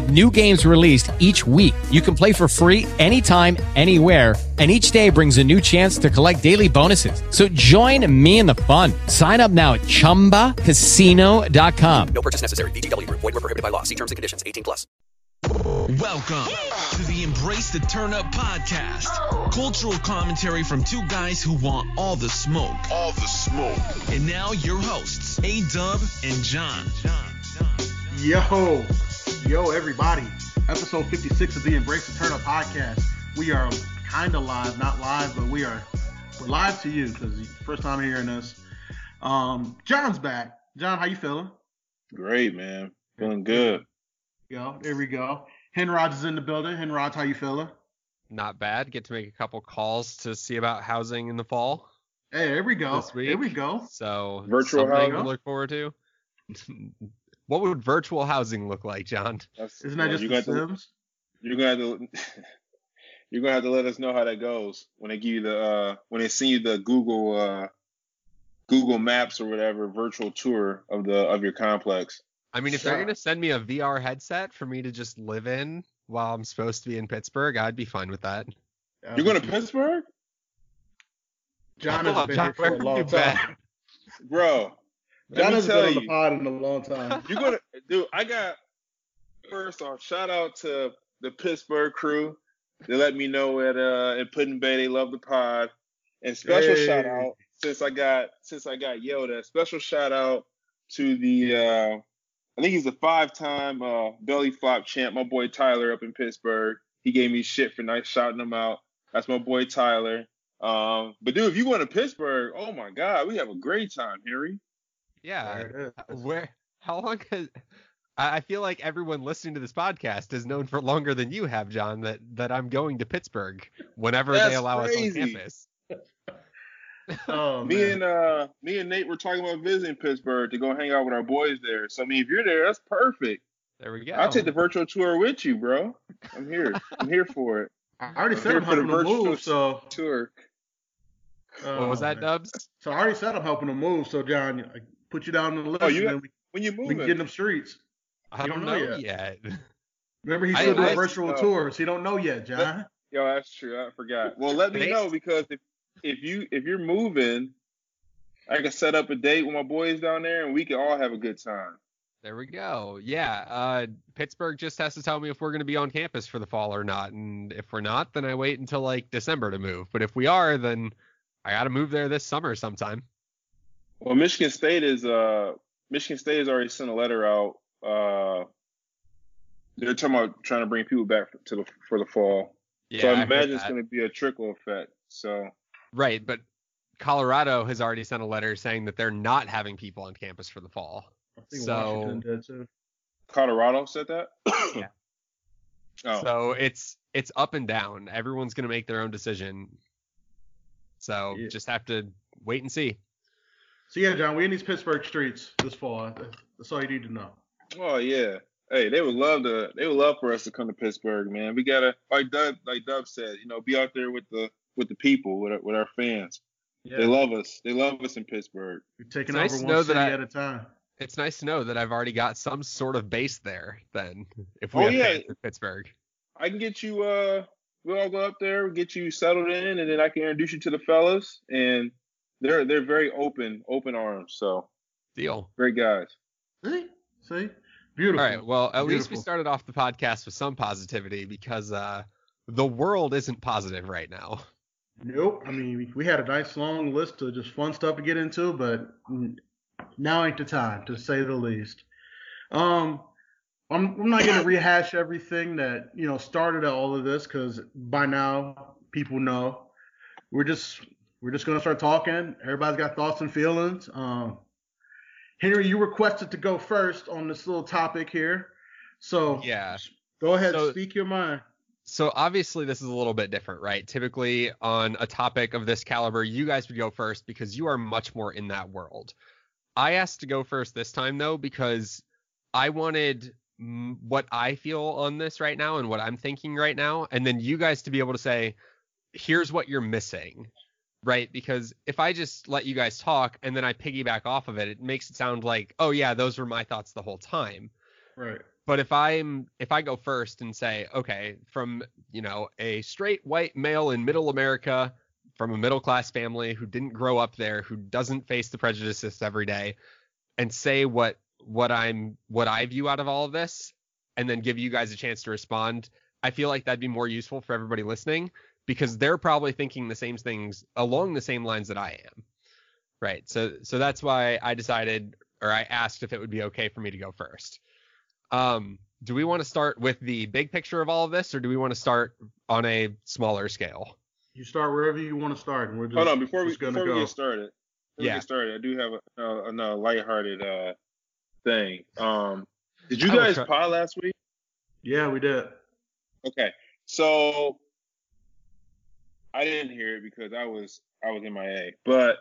with new games released each week. You can play for free anytime, anywhere, and each day brings a new chance to collect daily bonuses. So join me in the fun. Sign up now at ChumbaCasino.com. No purchase necessary. VGW. Void were prohibited by law. See terms and conditions. 18 plus. Welcome to the Embrace the Turn Up podcast. Cultural commentary from two guys who want all the smoke. All the smoke. And now your hosts, A-Dub and John. Yo, yo, everybody. Episode 56 of the Embrace the Turn Up podcast. We are kind of live, not live, but we are we're live to you because first time hearing this. Um, John's back. John, how you feeling? Great, man. Feeling good. Yo, there we go. Henrod is in the building. Henrod, how you feeling? Not bad. Get to make a couple calls to see about housing in the fall. Hey, there we go. There we go. So virtual something housing to look forward to. what would virtual housing look like, John? That's, Isn't that well, just you the got to, Sims? you're gonna have to you're gonna have to let us know how that goes when they give you the uh when they send you the Google uh Google Maps or whatever virtual tour of the of your complex. I mean, if they're gonna send me a VR headset for me to just live in while I'm supposed to be in Pittsburgh, I'd be fine with that. You're going to Pittsburgh, John Hold has on, been John, here for where a long you time. been? bro. Let John has been tell on the you, pod in a long time. you're gonna dude. I got first off, shout out to the Pittsburgh crew. They let me know at uh in Put-in-Bay they love the pod. And special Hey. shout out since I got since I got yelled at. Special shout out to the uh I think he's a five time uh belly flop champ, my boy Tyler up in Pittsburgh. He gave me shit for nice shouting him out. That's my boy Tyler. Um, but dude, if you go to Pittsburgh, oh my god, we have a great time, Harry. Yeah. There it is. Where? How long has? I I feel like everyone listening to this podcast has known for longer than you have, John, that that I'm going to Pittsburgh whenever they That's allow us on crazy. campus. Oh, me man. and uh me and Nate were talking about visiting Pittsburgh to go hang out with our boys there. So I mean if you're there, that's perfect. There we go. I'll take the virtual tour with you, bro. I'm here. I'm here for it. I already I'm said I'm for helping to move, so. tour. What was Oh, that, man. Dubs? So I already said I'm helping to move, so John, I put you down on the list, Oh, you and got- then we, When you move, we moving? can get in them streets. I You don't don't know know yet. Remember, he's I- still doing virtual no. tours. He don't know yet, John. Yo, that's true. I forgot. Well, let me know because if if you if you're moving, I can set up a date with my boys down there and we can all have a good time. There we go. Yeah. Uh, Pittsburgh just has to tell me if we're going to be on campus for the fall or not. And if we're not, then I wait until like December to move. But if we are, then I got to move there this summer sometime. Well, Michigan State is uh Michigan State has already sent a letter out. Uh, they're talking about trying to bring people back to the for the fall. Yeah. so I I imagine it's going to be a trickle effect. So Right. But Colorado has already sent a letter saying that they're not having people on campus for the fall. I think So- Washington did too. Colorado said that. Yeah. Oh, So it's it's up and down. Everyone's going to make their own decision. So Yeah. just have to wait and see. So yeah, John, we in these Pittsburgh streets this fall. That's all you need to know. oh yeah. Hey, they would love to. They would love for us to come to Pittsburgh, man. We gotta, like Dub, like Dub said, you know, be out there with the with the people, with our, with our fans. Yeah, They love us. They love us in Pittsburgh. we're taking It's nice over to one know that city I- at a time. It's nice to know that I've already got some sort of base there. Then, if we Oh, have yeah. in Pittsburgh. I can get you. Uh, we'll all go up there, get you settled in, and then I can introduce you to the fellas. And they're they're very open, open arms. So Deal. great guys. See, see, beautiful. All right. Well, at least we started off the podcast with some positivity because uh, the world isn't positive right now. Nope. I mean, we- we had a nice long list of just fun stuff to get into, but now ain't the time, to say the least. Um, I'm, I'm not going to rehash everything that you know started all of this because by now people know. We're just we're just going to start talking. Everybody's got thoughts and feelings. Um, Henry, you requested to go first on this little topic here, so Yeah. go ahead, So- speak your mind. So obviously this is a little bit different, right? Typically on a topic of this caliber, you guys would go first because you are much more in that world. I asked to go first this time though because I wanted what I feel on this right now and what I'm thinking right now and then you guys to be able to say here's what you're missing. Right? Because if I just let you guys talk and then I piggyback off of it, it makes it sound like, "Oh yeah, those were my thoughts the whole time." Right. But if I'm if I go first and say, okay, from you know a straight white male in middle America, from a middle class family who didn't grow up there, who doesn't face the prejudices every day, and say what what I'm what I view out of all of this, and then give you guys a chance to respond, I feel like that'd be more useful for everybody listening because they're probably thinking the same things along the same lines that I am. Right. So so that's why I decided or I asked if it would be okay for me to go first. Um, do we want to start with the big picture of all of this, or do we want to start on a smaller scale? You start wherever you want to start, and we're just Hold on, before we just gonna before we get started, before Yeah. we get started, I do have a, a, another lighthearted uh thing. Um, did you guys try- pod last week? Yeah, we did. Okay, so I didn't hear it because I was I was MIA. But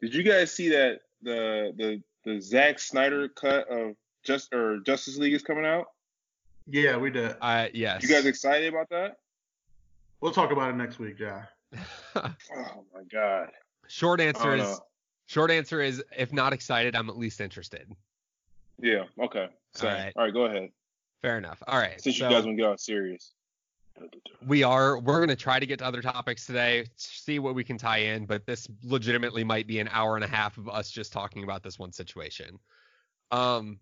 did you guys see that the the the Zack Snyder cut of just or Justice League is coming out? Yeah, we did. Uh, yes. You guys excited about that? We'll talk about it next week, yeah. Oh my god! short answer is know. short answer is if not excited, I'm at least interested. Yeah. Okay. Same. All right. All right. Go ahead. Fair enough. All right. Since so you guys want to get all serious. We are we're gonna try to get to other topics today, see what we can tie in, but this legitimately might be an hour and a half of us just talking about this one situation. Um,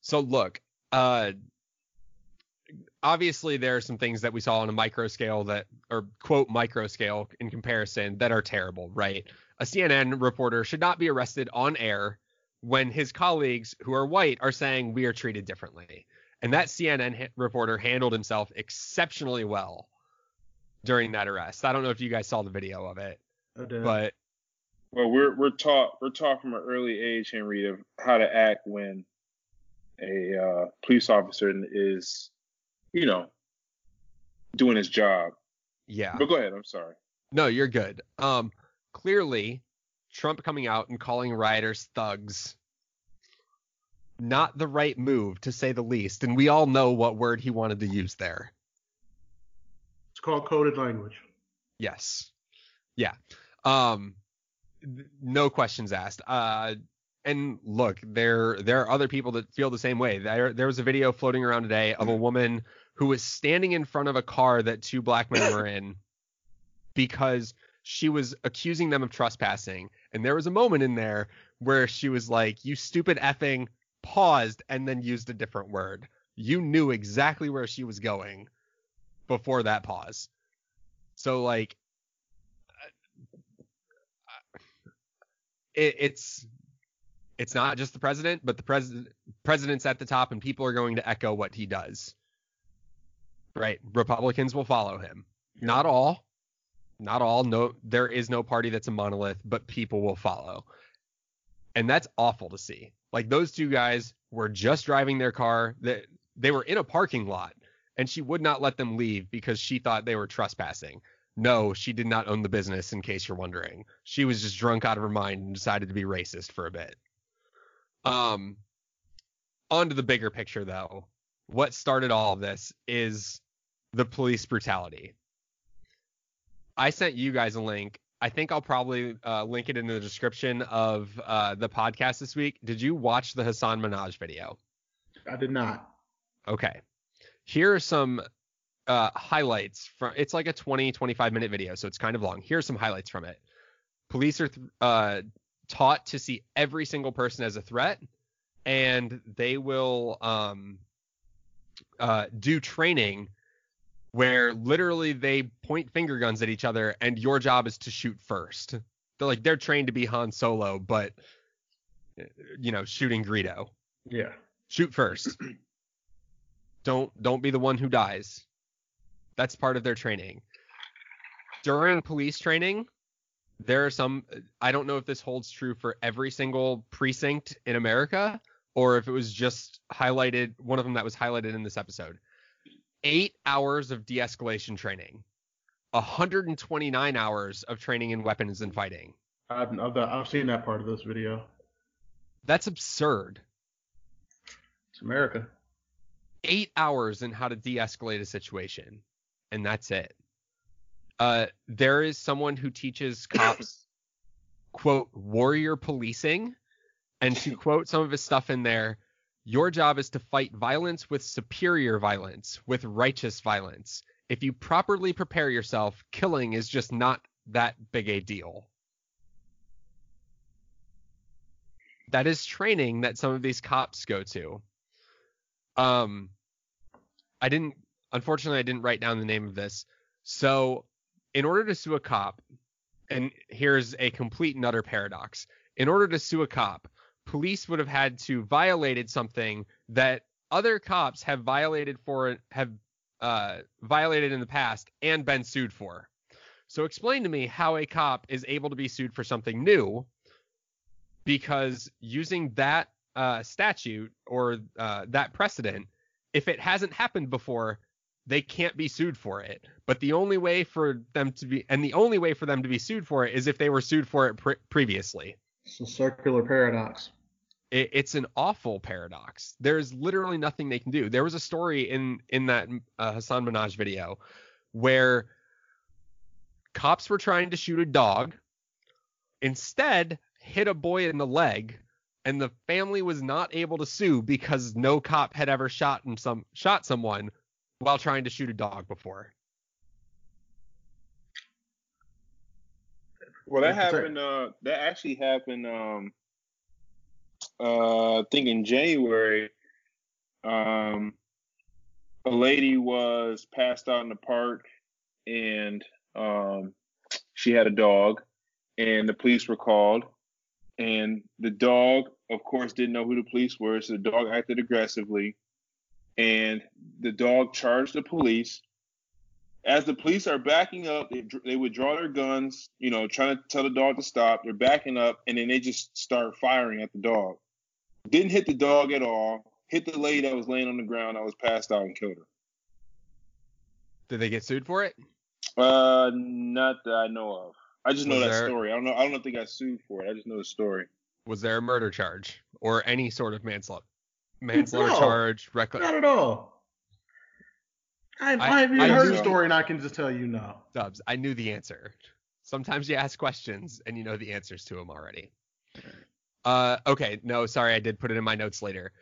so look, uh, obviously there are some things that we saw on a micro scale that or quote micro scale in comparison that are terrible right a cnn reporter should not be arrested on air when his colleagues who are white are saying we are treated differently and that cnn ha- reporter handled himself exceptionally well during that arrest i don't know if you guys saw the video of it I did. but Well, we're we're taught we're taught from an early age, Henry, of how to act when a uh, police officer is, you know, doing his job. yeah But go ahead. I'm sorry. No, you're good. Um, clearly, Trump coming out and calling rioters thugs, not the right move to say the least. And we all know what word he wanted to use there. it's called coded language. Yes. Yeah. Um, no questions asked. Uh, and look, there there are other people that feel the same way. There there was a video floating around today of a woman who was standing in front of a car that two black men were in because she was accusing them of trespassing. And there was a moment in there where she was like, "You stupid effing," paused and then used a different word. You knew exactly where she was going before that pause. So like it, it's it's not just the president, but the president president's at the top, and people are going to echo what he does. Right? Republicans will follow him. Not all, not all. No, there is no party that's a monolith, but people will follow, and that's awful to see. Like those two guys were just driving their car. That they were in a parking lot, and she would not let them leave because she thought they were trespassing. No, she did not own the business, in case you're wondering. She was just drunk out of her mind and decided to be racist for a bit. Um, on to the bigger picture, though. What started all of this is the police brutality. I sent you guys a link. I think I'll probably uh, link it in the description of uh, the podcast this week. Did you watch the Hasan Minhaj video? I did not. Okay. Here are some uh, highlights from it's like a 20 25 minute video so it's kind of long here's some highlights from it police are th- uh, taught to see every single person as a threat and they will um, uh, do training where literally they point finger guns at each other and your job is to shoot first they're like they're trained to be han solo but uh, you know shooting greedo Yeah. Shoot first. don't don't be the one who dies. That's part of their training. During police training, there are some I don't know if this holds true for every single precinct in America or if it was just highlighted one of them that was highlighted in this episode. 8 hours of de-escalation training. 129 hours of training in weapons and fighting. I've, I've, I've seen that part of this video. That's absurd. It's America. Eight hours in how to de-escalate a situation, and that's it. Uh, there is someone who teaches cops, quote, warrior policing, and to quote some of his stuff in there, your job is to fight violence with superior violence, with righteous violence. If you properly prepare yourself, killing is just not that big a deal. that is training that some of these cops go to. Um, I didn't, unfortunately, I didn't write down the name of this. So, in order to sue a cop, and here's a complete and utter paradox. In order to sue a cop, police would have had to violated something that other cops have violated for have uh, violated in the past and been sued for. So explain to me how a cop is able to be sued for something new because using that uh, statute or uh, that precedent, if it hasn't happened before, they can't be sued for it. But the only way for them to be, and the only way for them to be sued for it is if they were sued for it pre- previously. It's a circular paradox. It, it's an awful paradox. There's literally nothing they can do. There was a story in in that uh, Hasan Minhaj video where cops were trying to shoot a dog. Instead, hit a boy in the leg and the family was not able to sue because no cop had ever shot some shot someone while trying to shoot a dog before. Well, that happened. Uh, that actually happened. Um, uh, I think in January. Um, a lady was passed out in the park, and um, she had a dog, and the police were called and the dog, of course, didn't know who the police were, so the dog acted aggressively, and the dog charged the police. As the police are backing up, they, they would draw their guns, you know, trying to tell the dog to stop. They're backing up, and then they just start firing at the dog. Didn't hit the dog at all. Hit the lady that was laying on the ground I was passed out and killed her. Did they get sued for it? Uh, not that I know of. I just know Was that there- story. I don't know. I don't know if they got sued for it. I just know the story. Was there a murder charge or any sort of manslaughter manslaughter No. charge? Reckless Not at all. I, I- I, haven't I heard do- the story, and I can just tell you no. Dubs. I knew the answer. Sometimes you ask questions and you know the answers to them already. Uh, okay, no, sorry, I did put it in my notes later.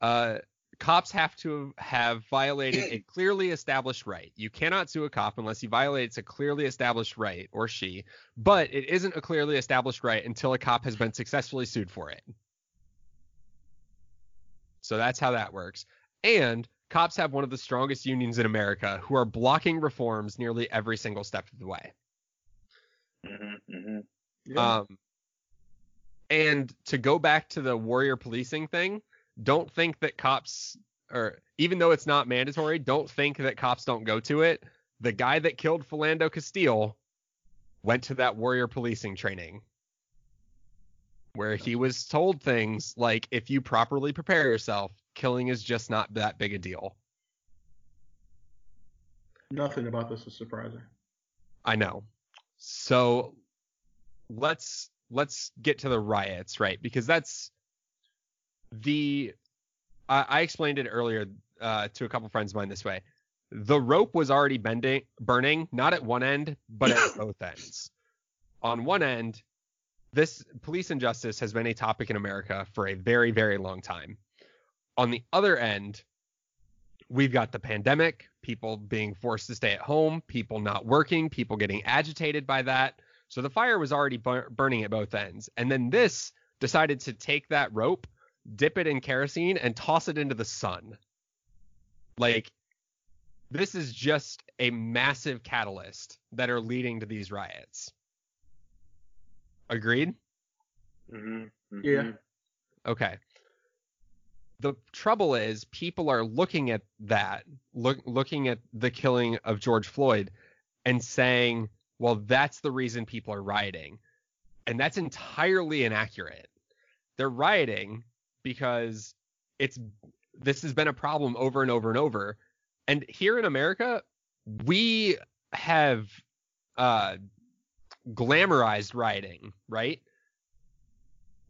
Uh, cops have to have violated a clearly established right. You cannot sue a cop unless he violates a clearly established right, or she, but it isn't a clearly established right until a cop has been successfully sued for it. So that's how that works. And cops have one of the strongest unions in America who are blocking reforms nearly every single step of the way. Mm-hmm, mm-hmm. Yeah. Um, and to go back to the warrior policing thing, don't think that cops, or even though it's not mandatory, don't think that cops don't go to it. The guy that killed Philando Castile went to that warrior policing training where he was told things like if you properly prepare yourself, killing is just not that big a deal. Nothing about this is surprising. I know. So let's let's get to the riots, right? Because that's the I, I explained it earlier uh, to a couple friends of mine this way. The rope was already bending, burning, not at one end, but at both ends. On one end, this police injustice has been a topic in America for a very, very long time. On the other end, we've got the pandemic, people being forced to stay at home, people not working, people getting agitated by that. So the fire was already bur- burning at both ends. And then this decided to take that rope, dip it in kerosene, and toss it into the sun. Like, this is just a massive catalyst that are leading to these riots. Agreed? Mm-hmm, Yeah. Okay. the trouble is people are looking at that, look, looking at the killing of George Floyd and saying, well, that's the reason people are rioting. And that's entirely inaccurate. They're rioting because it's this has been a problem over and over and over. And here in America, we have uh, glamorized rioting, right?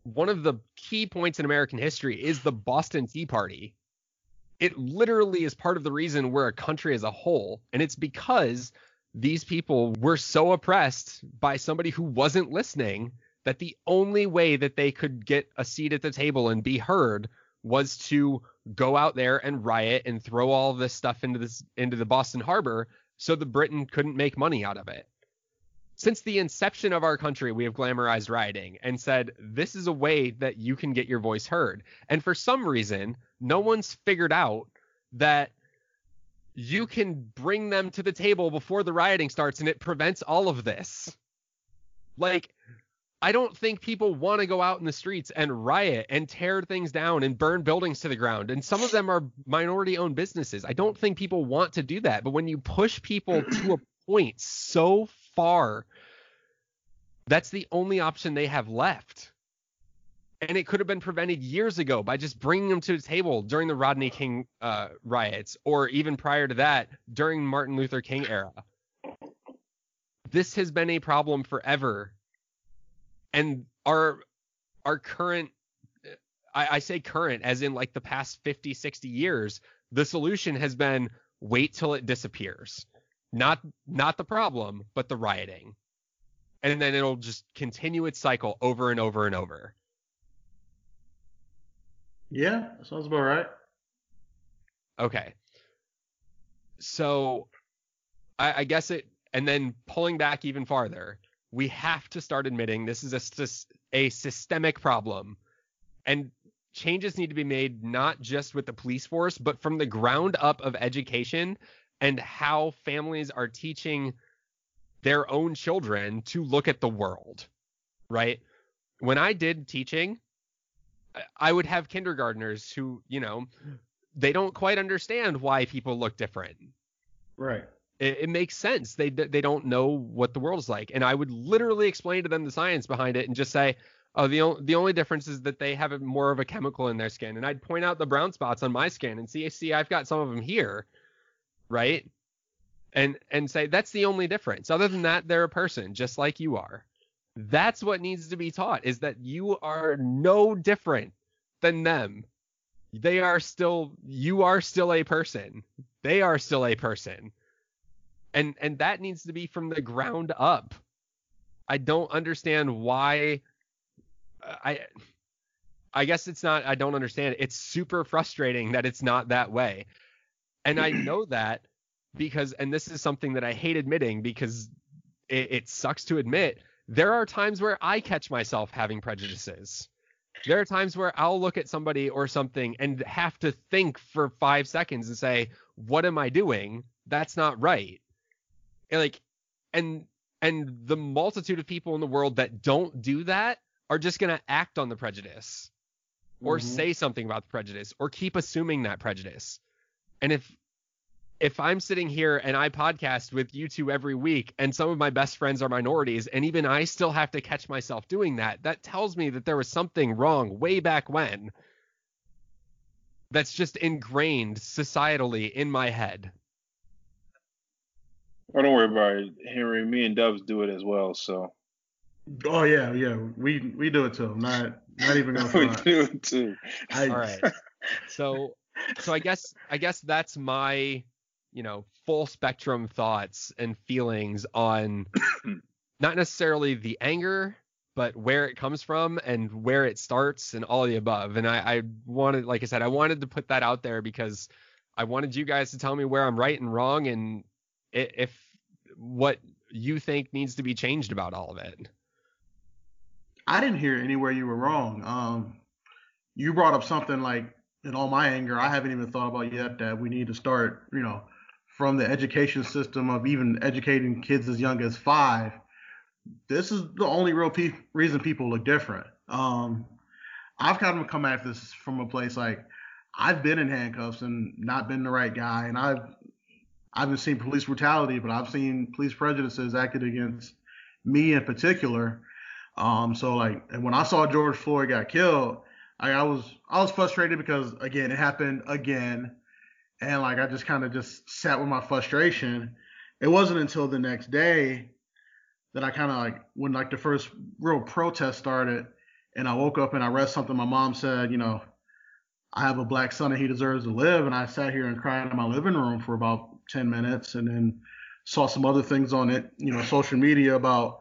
One of the key points in American history is the Boston Tea Party. It literally is part of the reason we're a country as a whole. And it's because these people were so oppressed by somebody who wasn't listening that the only way that they could get a seat at the table and be heard was to go out there and riot and throw all this stuff into this into the Boston Harbor so the Britain couldn't make money out of it. Since the inception of our country, we have glamorized rioting and said this is a way that you can get your voice heard. And for some reason, no one's figured out that you can bring them to the table before the rioting starts and it prevents all of this. Like, I don't think people want to go out in the streets and riot and tear things down and burn buildings to the ground. And some of them are minority owned businesses. I don't think people want to do that. But when you push people to a point so far, that's the only option they have left and it could have been prevented years ago by just bringing them to the table during the Rodney King uh, riots, or even prior to that during Martin Luther King era. This has been a problem forever, and our our current I, I say current as in like the past 50 60 years the solution has been wait till it disappears. Not not the problem but the rioting. And then it'll just continue its cycle over and over and over yeah, sounds about right. Okay. So I, I, guess it, and then pulling back even farther, we have to start admitting this is a, a systemic problem. And changes need to be made not just with the police force, but from the ground up of education and how families are teaching their own children to look at the world. Right. When I did teaching, I would have kindergartners who, you know, they don't quite understand why people look different. Right. It, it, makes sense. They they don't know what the world is like, and I would literally explain to them the science behind it and just say, oh, the the only difference is that they have a, more of a chemical in their skin, and I'd point out the brown spots on my skin and see, see, I've got some of them here, right? And and say that's the only difference. Other than that, they're a person just like you are. That's what needs to be taught is that you are no different than them. They are still you are still a person. They are still a person. And and that needs to be from the ground up. I don't understand why I I guess it's not I don't understand. It's super frustrating that it's not that way. And I know that because and this is something that I hate admitting because it, it sucks to admit there are times where I catch myself having prejudices. There are times where I'll look at somebody or something and have to think for five seconds and say, "What am I doing? That's not right." And like, and and the multitude of people in the world that don't do that are just gonna act on the prejudice, or mm-hmm. say something about the prejudice, or keep assuming that prejudice. And if if I'm sitting here and I podcast with you two every week and some of my best friends are minorities and even I still have to catch myself doing that, that tells me that there was something wrong way back when that's just ingrained societally in my head. Oh, don't worry about it, Henry. Me and Dubs do it as well. So. Oh yeah, yeah. We we do it too. Not not even gonna. we do it too. I, All right. So so I guess I guess that's my you know, full spectrum thoughts and feelings on not necessarily the anger, but where it comes from and where it starts and all the above. And I, I wanted, like I said, I wanted to put that out there because I wanted you guys to tell me where I'm right and wrong and if what you think needs to be changed about all of it. I didn't hear anywhere you were wrong. Um, you brought up something like, in all my anger, I haven't even thought about yet that we need to start, you know, from the education system of even educating kids as young as five, this is the only real pe- reason people look different. Um, I've kind of come at this from a place like I've been in handcuffs and not been the right guy, and I've I haven't seen police brutality, but I've seen police prejudices acted against me in particular. Um, so like, and when I saw George Floyd got killed, I, I was I was frustrated because again it happened again, and like I just kind of just sat with my frustration. It wasn't until the next day that I kind of like when like the first real protest started, and I woke up and I read something my mom said, you know, I have a black son and he deserves to live, and I sat here and cried in my living room for about 10 minutes, and then saw some other things on it, you know, social media about,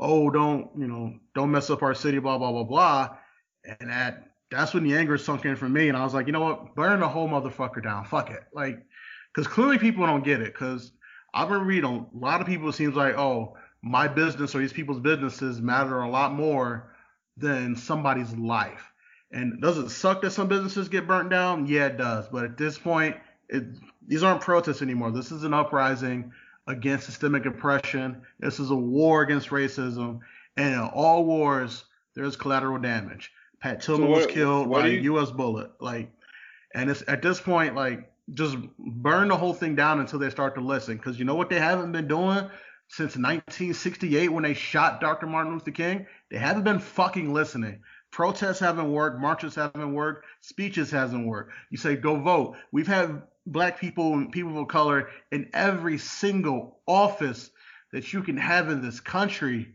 oh, don't you know, don't mess up our city, blah blah blah blah, and that that's when the anger sunk in for me, and I was like, you know what, burn the whole motherfucker down, fuck it, like, because clearly people don't get it, because I've been reading a lot of people. It seems like, oh, my business or these people's businesses matter a lot more than somebody's life. And does it suck that some businesses get burnt down? Yeah, it does. But at this point, it, these aren't protests anymore. This is an uprising against systemic oppression. This is a war against racism. And in all wars, there's collateral damage. Pat Tillman so what, was killed by you, a U.S. bullet. Like, and it's at this point, like, just burn the whole thing down until they start to listen. Because you know what they haven't been doing since 1968 when they shot Dr. Martin Luther King? They haven't been fucking listening. Protests haven't worked, marches haven't worked, speeches hasn't worked. You say go vote. We've had black people and people of color in every single office that you can have in this country.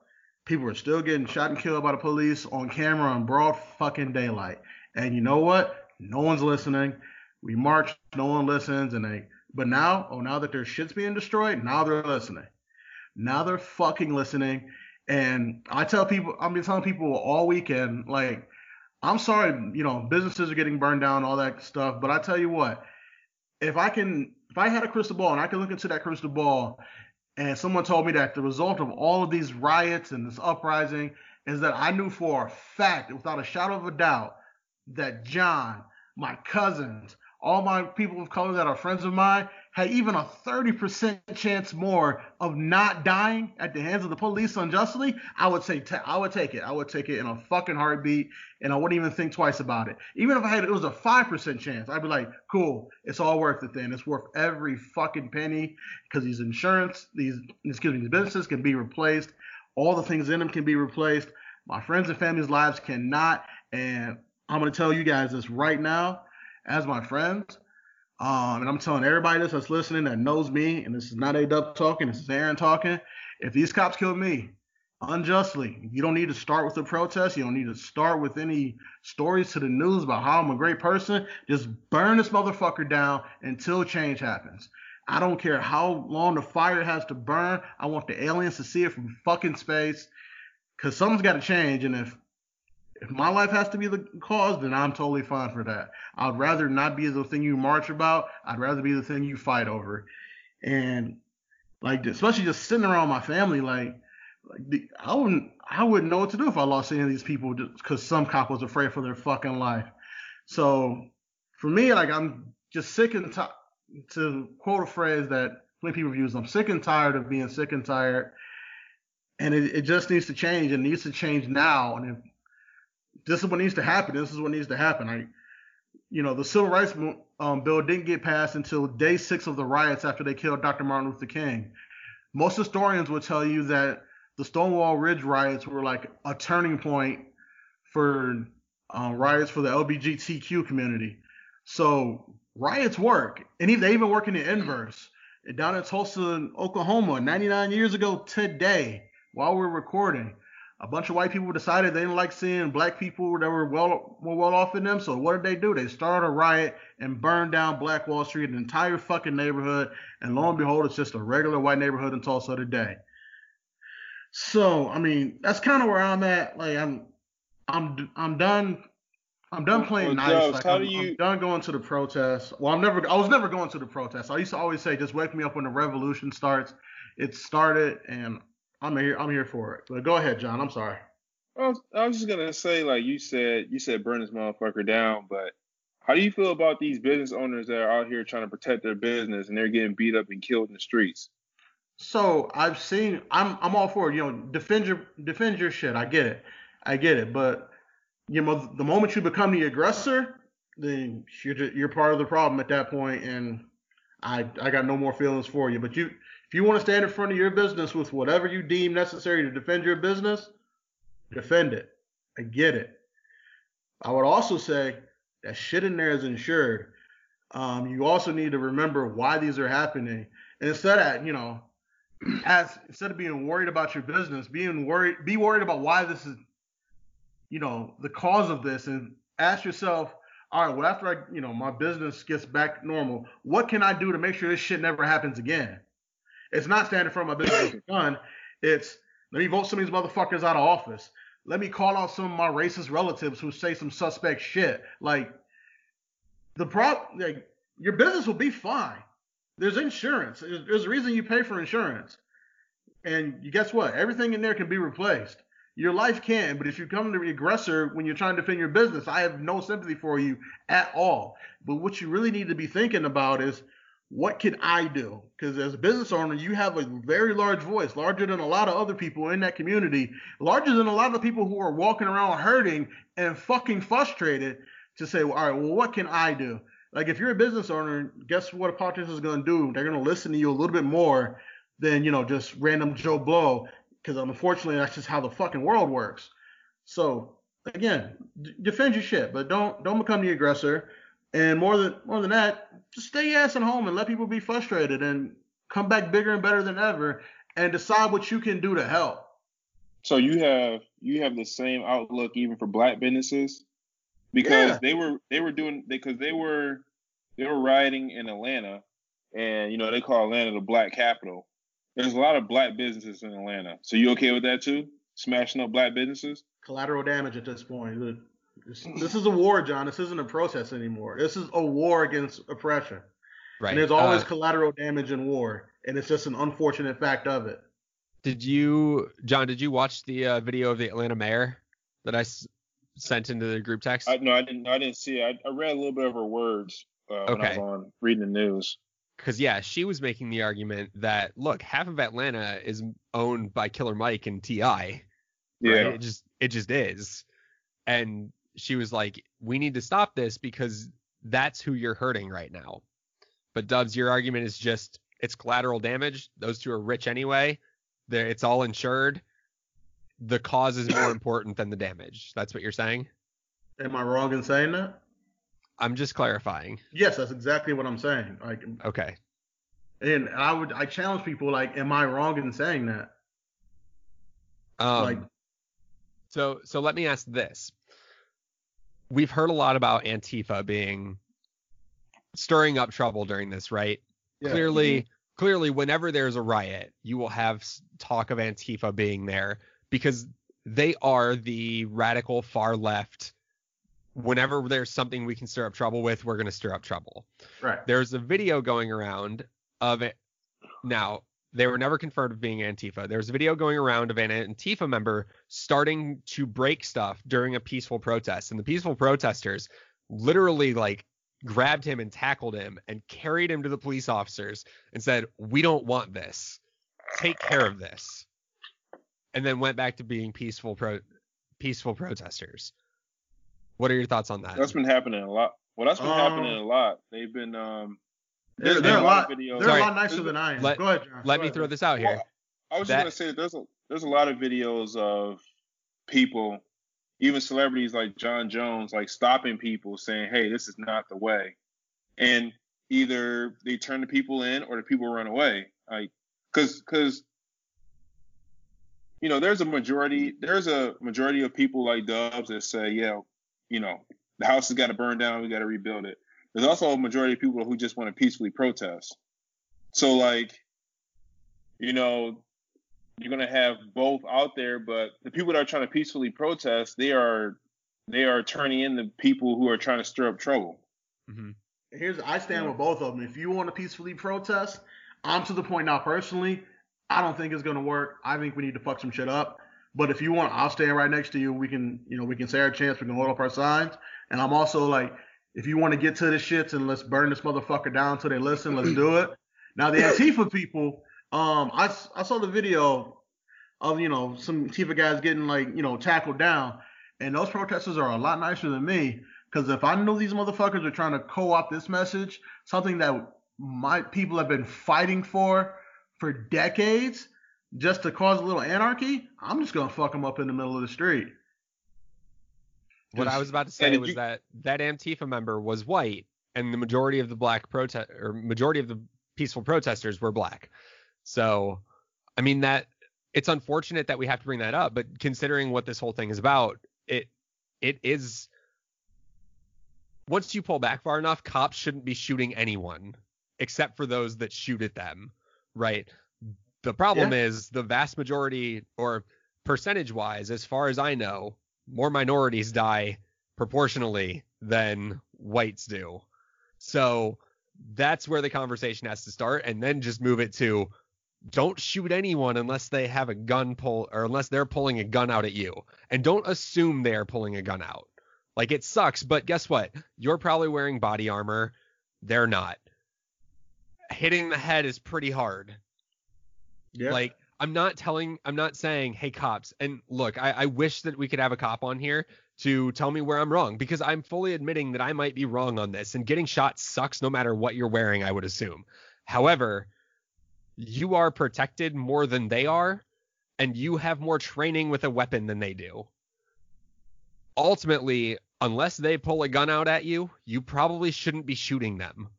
People are still getting shot and killed by the police on camera in broad fucking daylight. And you know what? No one's listening. We march, no one listens, and they. But now, oh, now that their shit's being destroyed, now they're listening. Now they're fucking listening. And I tell people, I've been telling people all weekend, like, I'm sorry, you know, businesses are getting burned down, all that stuff. But I tell you what, if I can, if I had a crystal ball and I could look into that crystal ball, and someone told me that the result of all of these riots and this uprising is that I knew for a fact, without a shadow of a doubt, that John, my cousins, all my people of color that are friends of mine had even a 30% chance more of not dying at the hands of the police unjustly, I would say I would take it. I would take it in a fucking heartbeat, and I wouldn't even think twice about it. Even if I had it was a five percent chance, I'd be like, cool, it's all worth it. Then it's worth every fucking penny because these insurance, these excuse me, these businesses can be replaced. All the things in them can be replaced. My friends and family's lives cannot, and I'm going to tell you guys this right now as my friends. Um, and I'm telling everybody this that's listening that knows me, and this is not A Dub talking, this is Aaron talking. If these cops killed me unjustly, you don't need to start with a protest. You don't need to start with any stories to the news about how I'm a great person. Just burn this motherfucker down until change happens. I don't care how long the fire has to burn. I want the aliens to see it from fucking space. Cause something's got to change. And if if my life has to be the cause, then I'm totally fine for that. I'd rather not be the thing you march about. I'd rather be the thing you fight over. And like, especially just sitting around my family, like, like the, I wouldn't, I wouldn't know what to do if I lost any of these people because some cop was afraid for their fucking life. So for me, like, I'm just sick and tired. To quote a phrase that many people use, I'm sick and tired of being sick and tired, and it, it just needs to change. It needs to change now. And if this is what needs to happen. This is what needs to happen. I, you know, the civil rights um, bill didn't get passed until day six of the riots after they killed Dr. Martin Luther King. Most historians will tell you that the Stonewall Ridge riots were like a turning point for um, riots for the LGBTQ community. So riots work, and they even work in the inverse. Down in Tulsa, Oklahoma, 99 years ago today, while we're recording, a bunch of white people decided they didn't like seeing black people that were well more well off than them. So what did they do? They started a riot and burned down Black Wall Street, an entire fucking neighborhood. And lo and behold, it's just a regular white neighborhood in Tulsa today. So I mean, that's kind of where I'm at. Like I'm, I'm, I'm done I'm done playing Well, nice. Like, how I'm, do you- I'm done going to the protests. Well, I'm never. I was never going to the protests. I used to always say, just wake me up when the revolution starts. It started, and I'm here. I'm here for it. But go ahead, John. I'm sorry. I was, I was just gonna say, like you said, you said burn this motherfucker down, but how do you feel about these business owners that are out here trying to protect their business and they're getting beat up and killed in the streets? So I've seen. I'm. I'm all for it. You know, defend your defend your shit. I get it. I get it. But you know, the moment you become the aggressor, then you're you're part of the problem at that point, and I I got no more feelings for you. But you, if you want to stand in front of your business with whatever you deem necessary to defend your business, defend it. I get it. I would also say that shit in there is insured. Um, you also need to remember why these are happening. And instead of, you know, as instead of being worried about your business, being worried, be worried about why this is, you know, the cause of this, and ask yourself, all right, well, after I, you know, my business gets back normal, what can I do to make sure this shit never happens again? It's not standing for my business with a gun. It's let me vote some of these motherfuckers out of office. Let me call out some of my racist relatives who say some suspect shit. Like the prop, like your business will be fine. There's insurance. There's, a reason you pay for insurance. And you guess what? Everything in there can be replaced. Your life can, but if you come to the aggressor when you're trying to defend your business, I have no sympathy for you at all. But what you really need to be thinking about is what can I do? Because as a business owner, you have a very large voice, larger than a lot of other people in that community, larger than a lot of people who are walking around hurting and fucking frustrated to say, all right, well, what can I do? Like if you're a business owner, guess what a politician is going to do? They're going to listen to you a little bit more than you know just random Joe Blow, because unfortunately that's just how the fucking world works. So again, d- defend your shit, but don't don't become the aggressor. And more than more than that, just stay ass at home and let people be frustrated and come back bigger and better than ever and decide what you can do to help. So you have you have the same outlook even for black businesses because Yeah. they were they were doing because they were they were rioting in Atlanta and you know they call Atlanta the black capital. There's a lot of black businesses in Atlanta. So you okay with that too? Smashing up black businesses? Collateral damage at this point. This, this is a war, John. This isn't a protest anymore. This is a war against oppression. Right. And there's always Uh, collateral damage in war, and it's just an unfortunate fact of it. Did you, John? Did you watch the uh, video of the Atlanta mayor that I s- sent into the group text? I no, I didn't I didn't see it. I, I read a little bit of her words uh, when I was on reading the news. Because yeah, she was making the argument that look, half of Atlanta is owned by Killer Mike and Ti. Yeah. Right? It just it just is. And she was like, we need to stop this because that's who you're hurting right now. But Dubs, your argument is just it's collateral damage. Those two are rich anyway. They're, it's all insured. The cause is more important than the damage. That's what you're saying. Am I wrong in saying that? I'm just clarifying. Yes, that's exactly what I'm saying. Like, Okay. and I would I challenge people like, am I wrong in saying that? Um, Like- so so let me ask this. We've heard a lot about Antifa being stirring up trouble during this, right? Yeah. Clearly, mm-hmm. clearly, whenever there's a riot, you will have talk of Antifa being there because they are the radical far left. Whenever there's something we can stir up trouble with, we're going to stir up trouble Right. there's a video going around of it. Now, they were never confirmed of being Antifa. There's a video going around of an Antifa member starting to break stuff during a peaceful protest. And the peaceful protesters literally like grabbed him and tackled him and carried him to the police officers and said, We don't want this. Take care of this. And then went back to being peaceful pro peaceful protesters. What are your thoughts on that? That's been happening a lot. Well, that's been Um, happening a lot. They've been um. They're, there's they're a lot. of videos. They're Sorry. a lot nicer than I am. Let- Go ahead, John. Let Go me ahead. throw this out here. Well, I was That- just gonna say that there's a there's a lot of videos of people, even celebrities like Jon Jones, like stopping people saying, "Hey, this is not the way," and either they turn the people in or the people run away. Like, cause cause you know, there's a majority there's a majority of people like Dubs that say, "Yeah, you know, the house has got to burn down. We got to rebuild it." There's also a majority of people who just want to peacefully protest. So like, you know, you're gonna have both out there, but the people that are trying to peacefully protest, they are they are turning in the people who are trying to stir up trouble. hmm Here's I stand with both of them. If you want to peacefully protest, I'm to the point now personally. I don't think it's gonna work. I think we need to fuck some shit up. But if you want, I'll stand right next to you. We can, you know, we can say our chance. We can hold up our signs. And I'm also like, if you want to get to the shits and let's burn this motherfucker down until they listen, let's do it. Now the Antifa people, um, I, I saw the video of you know some Antifa guys getting like you know tackled down, and those protesters are a lot nicer than me. Because if I know these motherfuckers are trying to co-opt this message, something that my people have been fighting for for decades, just to cause a little anarchy, I'm just gonna fuck them up in the middle of the street. What I was about to say was you- that that Antifa member was white, and the majority of the black protest or majority of the peaceful protesters were black. So, I mean that it's unfortunate that we have to bring that up, but considering what this whole thing is about, it it is once you pull back far enough, cops shouldn't be shooting anyone except for those that shoot at them, right? The problem is the vast majority or percentage wise, as far as I know, more minorities die proportionally than whites do. So that's where the conversation has to start and then just move it to don't shoot anyone unless they have a gun pull or unless they're pulling a gun out at you. And don't assume they're pulling a gun out. Like it sucks, but guess what? You're probably wearing body armor. They're not. Hitting the head is pretty hard. Yeah. Like I'm not telling, I'm not saying, hey cops. And look, I, I wish that we could have a cop on here to tell me where I'm wrong because I'm fully admitting that I might be wrong on this. And getting shot sucks no matter what you're wearing, I would assume. However, you are protected more than they are, and you have more training with a weapon than they do. Ultimately, unless they pull a gun out at you, you probably shouldn't be shooting them.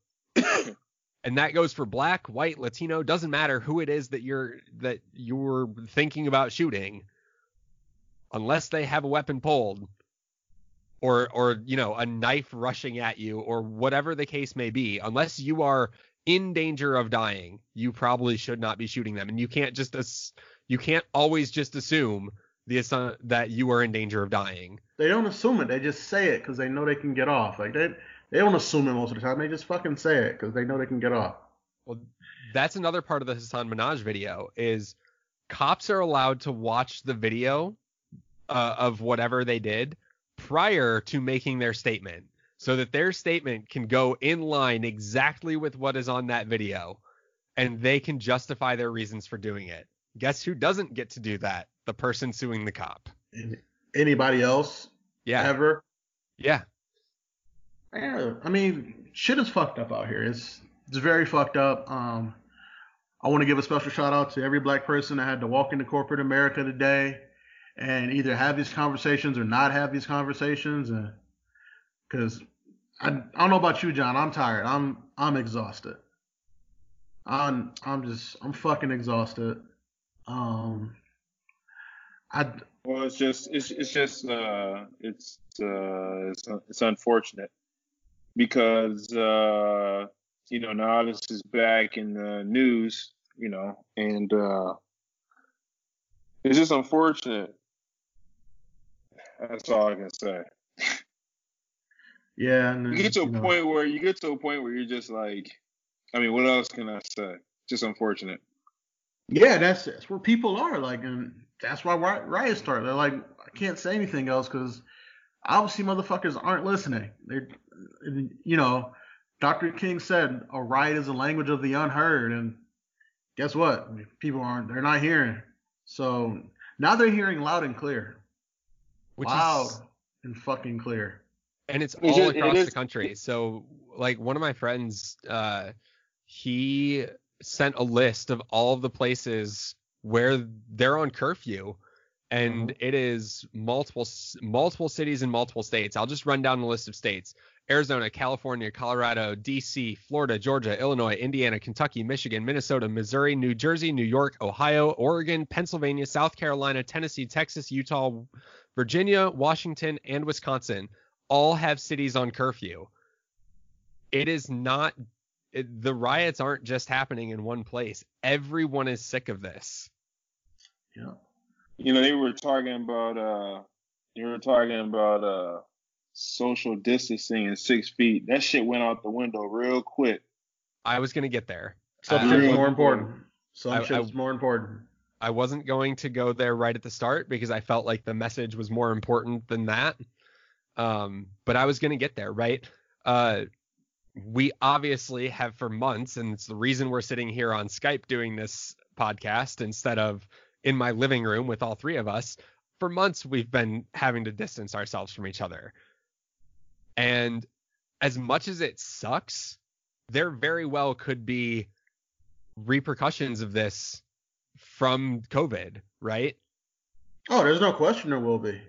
And that goes for black, white, Latino, doesn't matter who it is that you're that you're thinking about shooting. Unless they have a weapon pulled or or you know, a knife rushing at you or whatever the case may be, unless you are in danger of dying, you probably should not be shooting them. And you can't just ass- you can't always just assume the assu- that you are in danger of dying. they don't assume it. They just say it because they know they can get off. Like they they don't assume it most of the time. They just fucking say it because they know they can get off. Well, that's another part of the Hasan Minhaj video is cops are allowed to watch the video uh, of whatever they did prior to making their statement so that their statement can go in line exactly with what is on that video and they can justify their reasons for doing it. Guess who doesn't get to do that? The person suing the cop. Anybody else Yeah. ever? Yeah. Yeah, I mean, shit is fucked up out here. It's it's very fucked up. Um, I want to give a special shout out to every black person that had to walk into corporate America today and either have these conversations or not have these conversations. And because I, I don't know about you, John, I'm tired. I'm I'm exhausted. I'm I'm just I'm fucking exhausted. Um, I Well, it's just it's it's just uh it's uh it's, it's unfortunate because uh you know now this is back in the news, you know, and uh it's just unfortunate. That's all I can say. yeah. And, You get to a you know, point where you get to a point where you're just like, I mean, what else can I say? Just unfortunate. Yeah, that's that's where people are like, and that's why riots start. They're like, I can't say anything else because obviously motherfuckers aren't listening. They're, you know, Dr. King said a riot is a language of the unheard, and guess what? People aren't. They're not hearing. So now they're hearing loud and clear, Which loud is and fucking clear. and it's It's all just- it across is- the country. So like one of my friends, uh, he sent a list of all of the places where they're on curfew, and it is multiple multiple cities in multiple states. I'll just run down the list of states: Arizona, California, Colorado, D.C., Florida, Georgia, Illinois, Indiana, Kentucky, Michigan, Minnesota, Missouri, New Jersey, New York, Ohio, Oregon, Pennsylvania, South Carolina, Tennessee, Texas, Utah, Virginia, Washington, and Wisconsin all have cities on curfew. It is not it, the riots aren't just happening in one place. Everyone is sick of this. Yeah. You know, they were talking about uh You were talking about uh social distancing and six feet. That shit went out the window real quick. I was gonna get there. Some I- shit's more important. Some I- shit's more important. I wasn't going to go there right at the start because I felt like the message was more important than that. Um, but I was going to get there, right? Uh, we obviously have for months, and it's the reason we're sitting here on Skype doing this podcast instead of in my living room with all three of us. For months, we've been having to distance ourselves from each other. And as much as it sucks, there very well could be repercussions of this from COVID, right? Oh, there's no question there will be.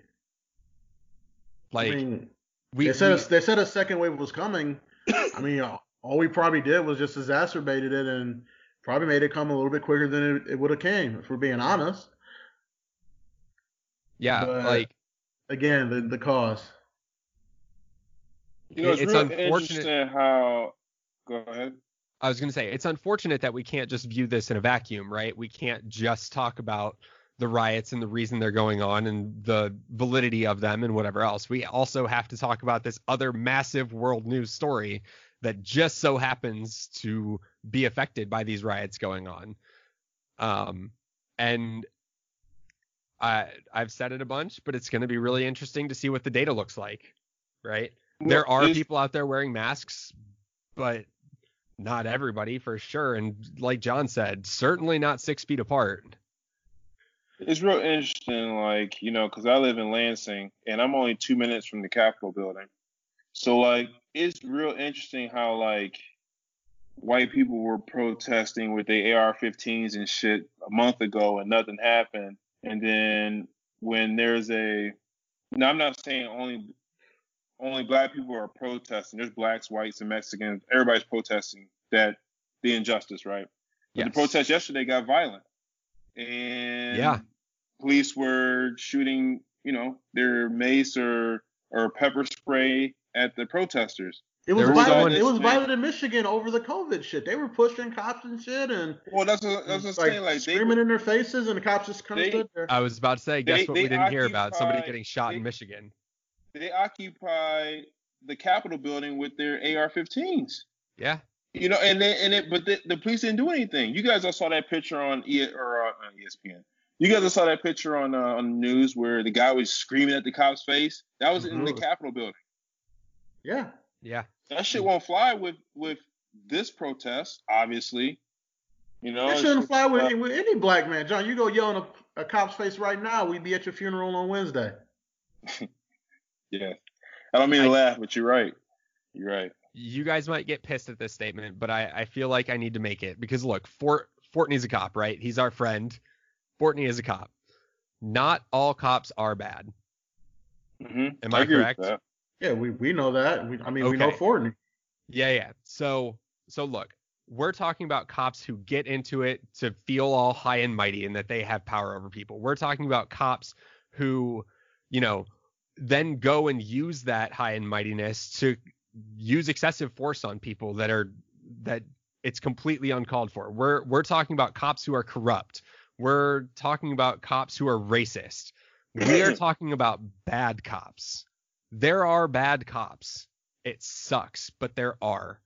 Like I mean, we, they said we- a, they said a second wave was coming. I mean, all we probably did was just exacerbated it and probably made it come a little bit quicker than it, it would have came, if we're being honest. yeah, but- like Again, the the cause. You know, it's, It's real unfortunate- interesting how. Go ahead. I was going to say, it's unfortunate that we can't just view this in a vacuum, right? We can't just talk about the riots and the reason they're going on and the validity of them and whatever else. We also have to talk about this other massive world news story that just so happens to be affected by these riots going on. Um, and I I've said it a bunch, but it's going to be really interesting to see what the data looks like, right? There are people out there wearing masks, but not everybody for sure. And like John said, certainly not six feet apart. It's real interesting, like, you know, because I live in Lansing and I'm only two minutes from the Capitol building. So, like, it's real interesting how, like, white people were protesting with their AR 15s and shit a month ago and nothing happened. And then when there's a, now I'm not saying only only black people are protesting. There's blacks, whites, and Mexicans. Everybody's protesting that the injustice, right? But Yes. the protest yesterday got violent, and Yeah. police were shooting, you know, their mace or or pepper spray at the protesters. It was was violent. one- It was violent in Michigan over the COVID shit. They were pushing cops and shit and Well, that's what, that's what I'm like, saying. Like they, screaming in their faces, and the cops just kind of they- stood there. I was about to say, guess They- what they we didn't hear about? Somebody getting shot in Michigan. They occupy the Capitol building with their AR-15s. Yeah. You know, and they, and it, but the, the police didn't do anything. You guys all saw that picture on E or uh, on ESPN. You guys all saw that picture on uh, on the news where the guy was screaming at the cop's face. That was in the Mhm. Capitol building. Yeah. Yeah. That shit won't fly with with this protest, obviously. You know, it shouldn't fly with, uh, with any black man. John, you go yell in a, a cop's face right now, we'd be at your funeral on Wednesday. yeah. I don't mean to laugh, but you're right. You're right. You guys might get pissed at this statement, but I, I feel like I need to make it because look, Fort Fortney's a cop, right? He's our friend. Fortney is a cop. Not all cops are bad. hmm Am I agree with correct? Yeah, we, we know that. We, I mean, we know Okay. Fortney. Yeah, yeah. So so look, we're talking about cops who get into it to feel all high and mighty and that they have power over people. We're talking about cops who, you know, then go and use that high and mightiness to use excessive force on people that are that it's completely uncalled for. We're we're talking about cops who are corrupt. We're talking about cops who are racist. We are talking about bad cops. There are bad cops. It sucks, but there are.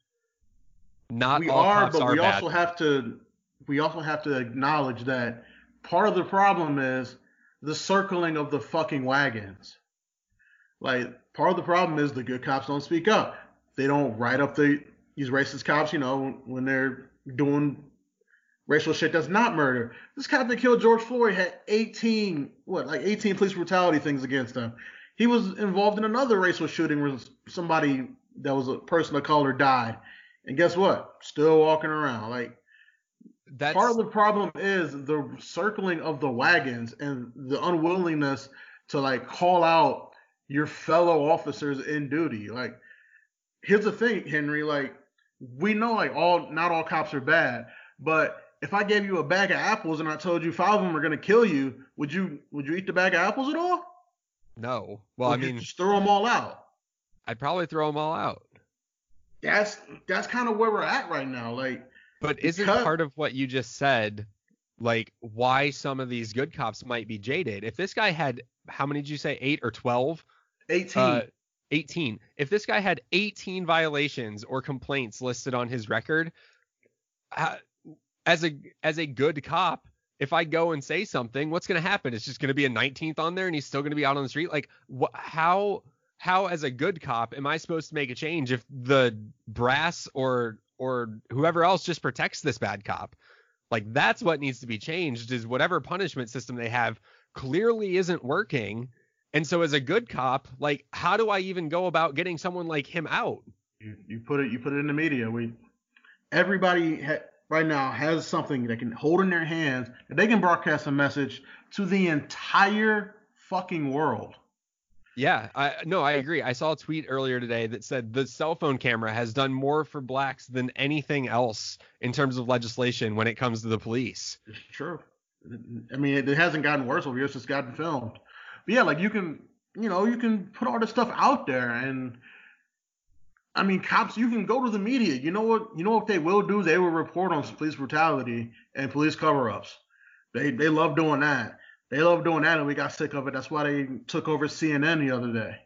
Not we all are, cops but are we bad. also have to we also have to acknowledge that part of the problem is the circling of the fucking wagons. Like part of the problem is the good cops don't speak up. They don't write up the these racist cops, you know, when they're doing racial shit that's not murder. This cop that killed George Floyd had 18 what like 18 police brutality things against him. He was involved in another racial shooting where somebody that was a person of color died. And guess what? Still walking around. Like That's part of the problem is the circling of the wagons and the unwillingness to like call out your fellow officers in duty. Like here's the thing, Henry, like we know like all not all cops are bad, but if I gave you a bag of apples and I told you five of them are gonna kill you, would you would you eat the bag of apples at all? no. Well, I Would mean, just throw them all out. I'd probably throw them all out. That's that's kind of where we're at right now. Like But isn't Because- part of what you just said like why some of these good cops might be jaded. If this guy had how many did you say? 8 or 12? 18. Uh, 18. If this guy had 18 violations or complaints listed on his record, uh, as a as a good cop, if I go and say something, what's going to happen? It's just going to be a 19th on there, and he's still going to be out on the street. Like, wh- how how as a good cop am I supposed to make a change if the brass or or whoever else just protects this bad cop? Like, that's what needs to be changed. Is whatever punishment system they have clearly isn't working. And so, as a good cop, like, how do I even go about getting someone like him out? You, you put it you put it in the media. We everybody ha, right now has something they can hold in their hands and they can broadcast a message to the entire fucking world. Yeah, I no, I agree. I saw a tweet earlier today that said the cell phone camera has done more for blacks than anything else in terms of legislation when it comes to the police. It's true. I mean, it, it hasn't gotten worse over years. It's gotten filmed. But yeah, like you can, you know, you can put all this stuff out there, and I mean, cops. You can go to the media. You know what? You know what they will do? They will report on police brutality and police cover-ups. They they love doing that. They love doing that, and we got sick of it. That's why they took over CNN the other day.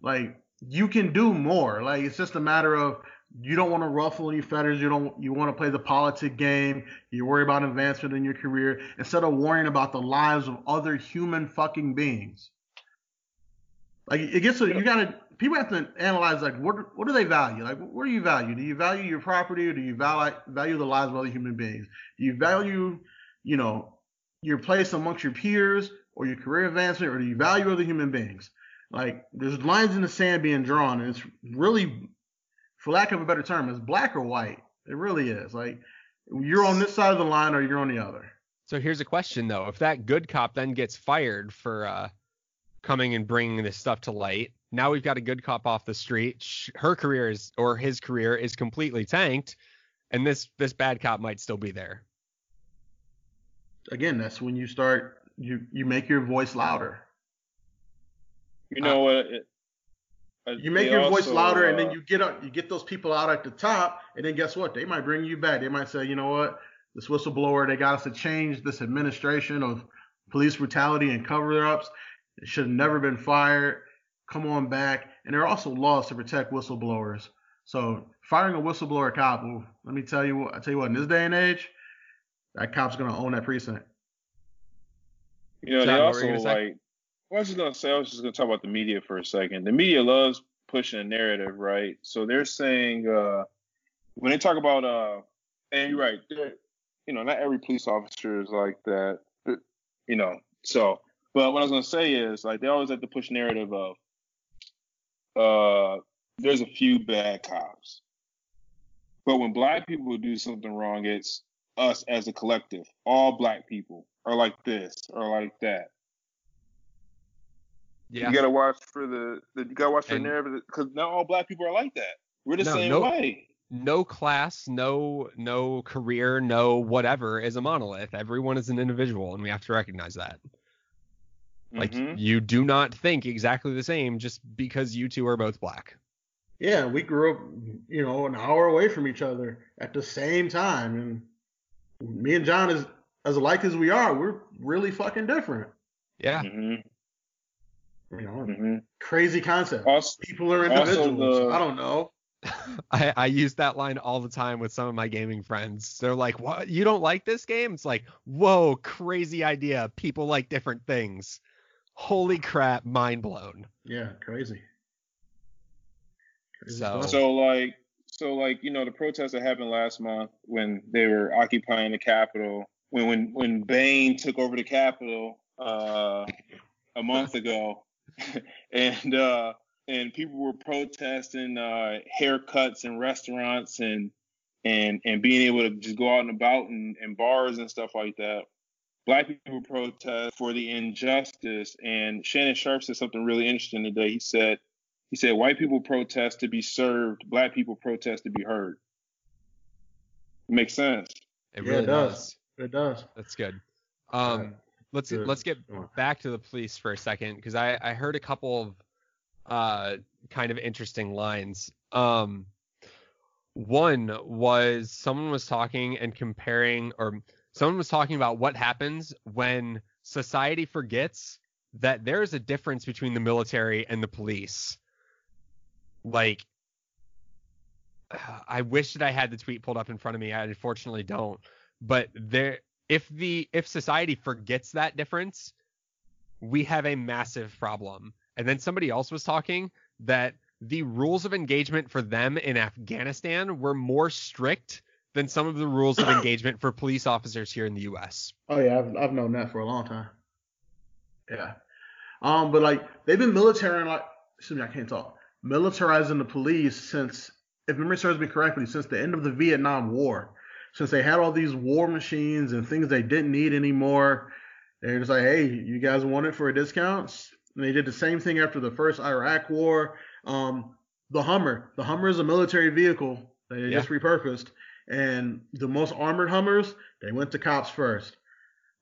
Like you can do more. Like it's just a matter of you don't want to ruffle any feathers. You don't. You want to play the politic game. You worry about advancement in your career instead of worrying about the lives of other human fucking beings. Like it gets to you gotta people have to analyze like what what do they value? Like what do you value? Do you value your property or do you value value the lives of other human beings? Do you value, you know, your place amongst your peers or your career advancement or do you value other human beings? Like there's lines in the sand being drawn and it's really for lack of a better term, it's black or white. It really is. Like you're on this side of the line or you're on the other. So here's a question though: If that good cop then gets fired for uh, coming and bringing this stuff to light, now we've got a good cop off the street. Her career is or his career is completely tanked, and this this bad cop might still be there. Again, that's when you start you you make your voice louder. You know what? It, uh, You make they your voice also, louder, and uh, then you get up, you get those people out at the top, and then guess what? They might bring you back. They might say, you know what, this whistleblower, they got us to change this administration of police brutality and cover-ups. It should have never been fired. Come on back. And there are also laws to protect whistleblowers. So firing a whistleblower cop, well, let me tell you what, I tell you what, in this day and age, that cop's gonna own that precinct. You know, John, they also like. I was just gonna say, I was just gonna talk about the media for a second. The media loves pushing a narrative, right? So they're saying uh, when they talk about, uh, and you're right, you know, not every police officer is like that, but, you know. So, but what I was gonna say is, like, they always like to push narrative of, uh, there's a few bad cops, but when black people do something wrong, it's us as a collective. All black people are like this or like that. Yeah. You gotta watch for the, the you gotta watch for And- the narrative because not all black people are like that. We're the No, same no- way. no class, no no career, no whatever is a monolith. Everyone is an individual, and we have to recognize that. Like Mhm. you do not think exactly the same just because you two are both black. Yeah, we grew up, you know, an hour away from each other at the same time, and me and John is as alike as we are. We're really fucking different. Yeah. Mhm. You know, Mhm. crazy concept. Also, People are individuals. the- I don't know. I, I use that line all the time with some of my gaming friends. They're like, "What? You don't like this game?" It's like, "Whoa, crazy idea. People like different things." Holy crap, mind blown. Yeah, crazy. Crazy So- stuff. so like so like you know the protests that happened last month when they were occupying the Capitol when when when Bain took over the Capitol uh, a month ago, and uh, and people were protesting uh, haircuts in restaurants and and and being able to just go out and about in, in bars and stuff like that. Black people protest for the injustice, and Shannon Sharpe said something really interesting today. He said he said white people protest to be served, black people protest to be heard. Makes sense. It Yeah, really it does. It does. That's good. Um, let's good. let's get back to the police for a second because I I heard a couple of uh kind of interesting lines. Um, one was someone was talking and comparing, or someone was talking about what happens when society forgets that there's a difference between the military and the police. Like, I wish that I had the tweet pulled up in front of me. I unfortunately don't. But there, if the if society forgets that difference, we have a massive problem. And then somebody else was talking that the rules of engagement for them in Afghanistan were more strict than some of the rules of engagement for police officers here in the U.S. Oh yeah, I've I've known that for a long time. Yeah. Um, but like they've been military like excuse me, I can't talk. Militarizing the police since if memory serves me correctly, since the end of the Vietnam War. Since they had all these war machines and things they didn't need anymore, they're just like, hey, you guys want it for a discount? And they did the same thing after the first Iraq War. Um, the Hummer, the Hummer is a military vehicle that they Yeah. just repurposed, and the most armored Hummers, they went to cops first.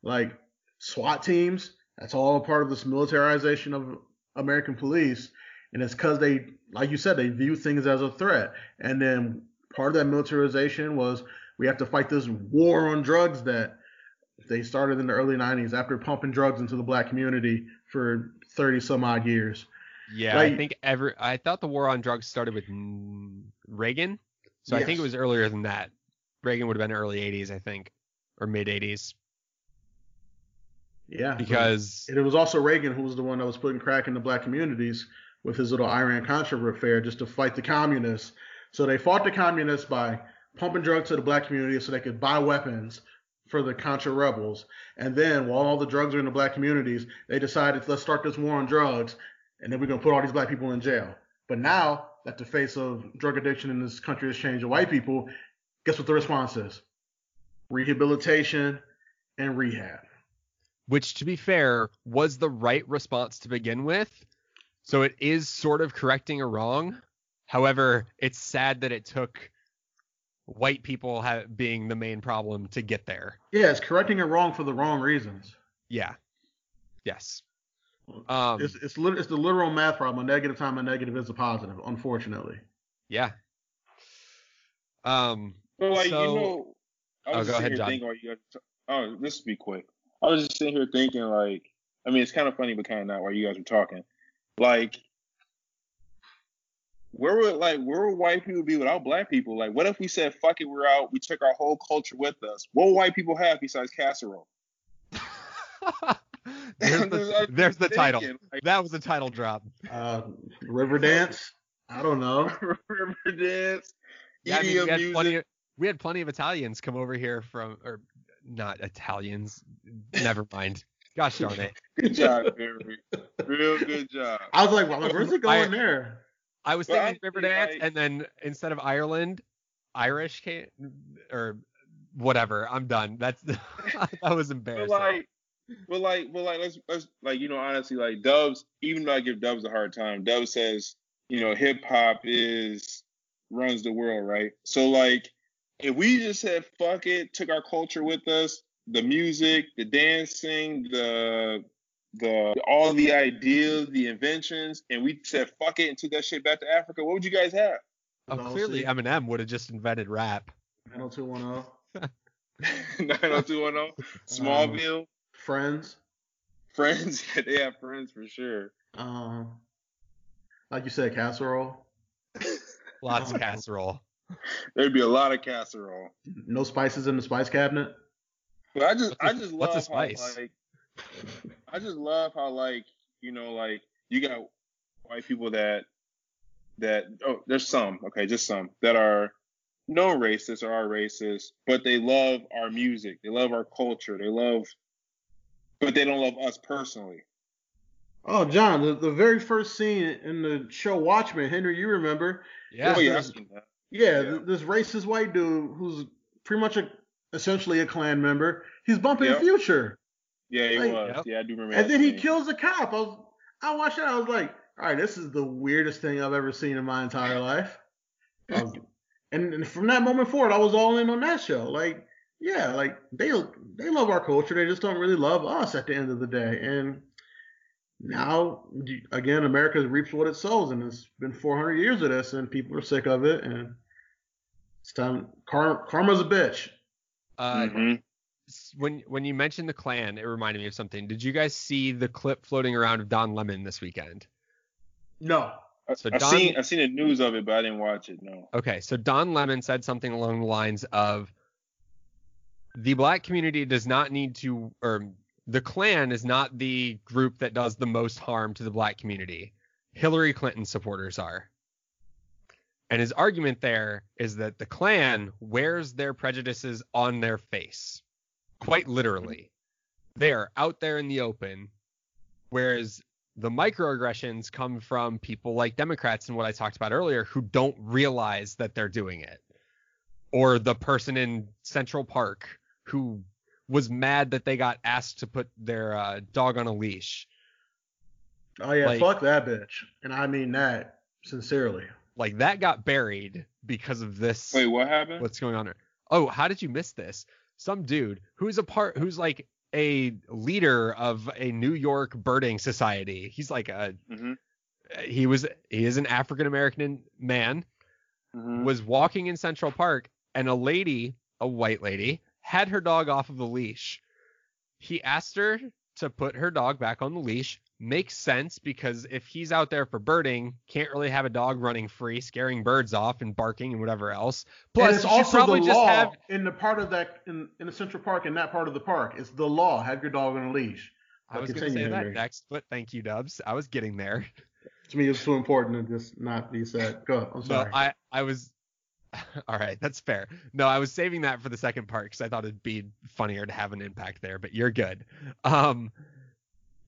Like SWAT teams, that's all a part of this militarization of American police, and it's because they, like you said, they view things as a threat. And then part of that militarization was we have to fight this war on drugs that they started in the early 90s after pumping drugs into the black community for 30 some odd years. Yeah, I think ever. I thought the war on drugs started with Reagan, so I think it was earlier than that. Reagan would have been early 80s, I think, or mid 80s, Yeah. because And it was also Reagan who was the one that was putting crack into black communities with his little Iran Contra affair just to fight the communists. So they fought the communists by pumping drugs to the black community so they could buy weapons for the Contra rebels. And then while all the drugs are in the black communities, they decided let's start this war on drugs and then we're gonna put all these black people in jail. But now that the face of drug addiction in this country has changed to white people, guess what the response is? Rehabilitation and rehab. which to be fair was the right response to begin with. So it is sort of correcting a wrong. However, it's sad that it took white people ha- being the main problem to get there. Yeah, it's correcting it wrong for the wrong reasons. Yeah. Yes. Um, It's it's, lit- it's the literal math problem. A negative time a negative is a positive, unfortunately. yeah. Um, But like So- you know, I Oh, was go just ahead, sitting John. thinking, while you guys, oh, this will be quick. I was just sitting here thinking, like, I mean, it's kind of funny, but kind of not. While you guys were talking, like, where would like where would white people be without black people? Like, what if we said, "Fuck it, we're out. We took our whole culture with us." What would white people have besides casserole? there's, the, there's the title. like, That was the title drop. Uh, river dance. I don't know. river dance, Yeah, I mean, EDM we had music. plenty. Of, we had plenty of Italians come over here from, or not Italians. Never mind. Gosh darn it. Good job, Barry. Real good job. I was like, well, where's it going I- there? I was Well, thinking I River think, Dance, like- and then instead of Ireland, Irish came, or whatever. I'm done. That's that was embarrassing. But like, but like, but like, let's let's like, you know, honestly, like Dubs. Even though I give Dubs a hard time, Dubs says, you know, hip hop is runs the world, right? So like, if we just said fuck it, took our culture with us, the music, the dancing, the the all the ideas, the inventions, and we said fuck it and took that shit back to Africa, what would you guys have? oh, clearly Eminem would have just invented rap. 90210. 90210, Smallville, Friends. Friends, yeah, they have friends for sure. Um, like you said, casserole. Lots of casserole. There'd be a lot of casserole. No spices in the spice cabinet. But I just, What's a- I just love what's a how spice? like, I just love how like, you know, like you got white people that, that oh, there's some, okay, just some that are no racist or are racist, but they love our music, they love our culture, they love, but they don't love us personally. Oh, John, the, the very first scene in the show Watchmen, Henry, you remember? Yeah. oh yeah, I've there's- seen that. Yeah, Yeah. th- this racist white dude who's pretty much a essentially a Klan member. He's bumping Yep. Future, Yeah, he Like- was. Yep. Yeah, I do remember. and that then he kills a cop. I was, I watched that. I was like, all right, this is the weirdest thing I've ever seen in my entire life. Um, and, and from that moment forward, I was all in on that show. Like, yeah, like they they love our culture. They just don't really love us at the end of the day. And now, again, America reaps what it sows, and it's been 400 years of this, and people are sick of it. And it's time. Car, karma's a bitch. Uh, Mhm. S- when when you mentioned the Klan, it reminded me of something. Did you guys see the clip floating around of Don Lemon this weekend? No. I, So I Don- seen I seen the news of it, but I didn't watch it. No. Okay, so Don Lemon said something along the lines of the black community does not need to or the Klan is not the group that does the most harm to the black community. Hillary Clinton supporters are. And his argument there is that the Klan wears their prejudices on their face. Quite literally. They are out there in the open, whereas the microaggressions come from people like Democrats and what I talked about earlier who don't realize that they're doing it. Or the person in Central Park who was mad that they got asked to put their uh, dog on a leash. Oh yeah, Like- fuck that bitch. And I mean that sincerely. Like that got buried because of this. Wait, what happened? what's going on here? Oh, how did you miss this? Some dude who's a part, who's like a leader of a New York birding society. He's like a, Mhm. he was, he is an African American man, Mhm. was walking in Central Park, and a lady, a white lady, had her dog off of the leash. He asked her to put her dog back on the leash. Makes sense because if he's out there for birding, can't really have a dog running free, scaring birds off and barking and whatever else. Plus, and it's she also probably the just law have in the part of that in, in the Central Park in that part of the park. It's the law. Have your dog on a leash. I But was going to continue, say that next, but thank you, Dubs. I was getting there. To me, it's too important to just not be said. Go. I'm sorry. No, sorry. I I was. All right, that's fair. No, I was saving that for the second part because I thought it'd be funnier to have an impact there. But you're good. Um,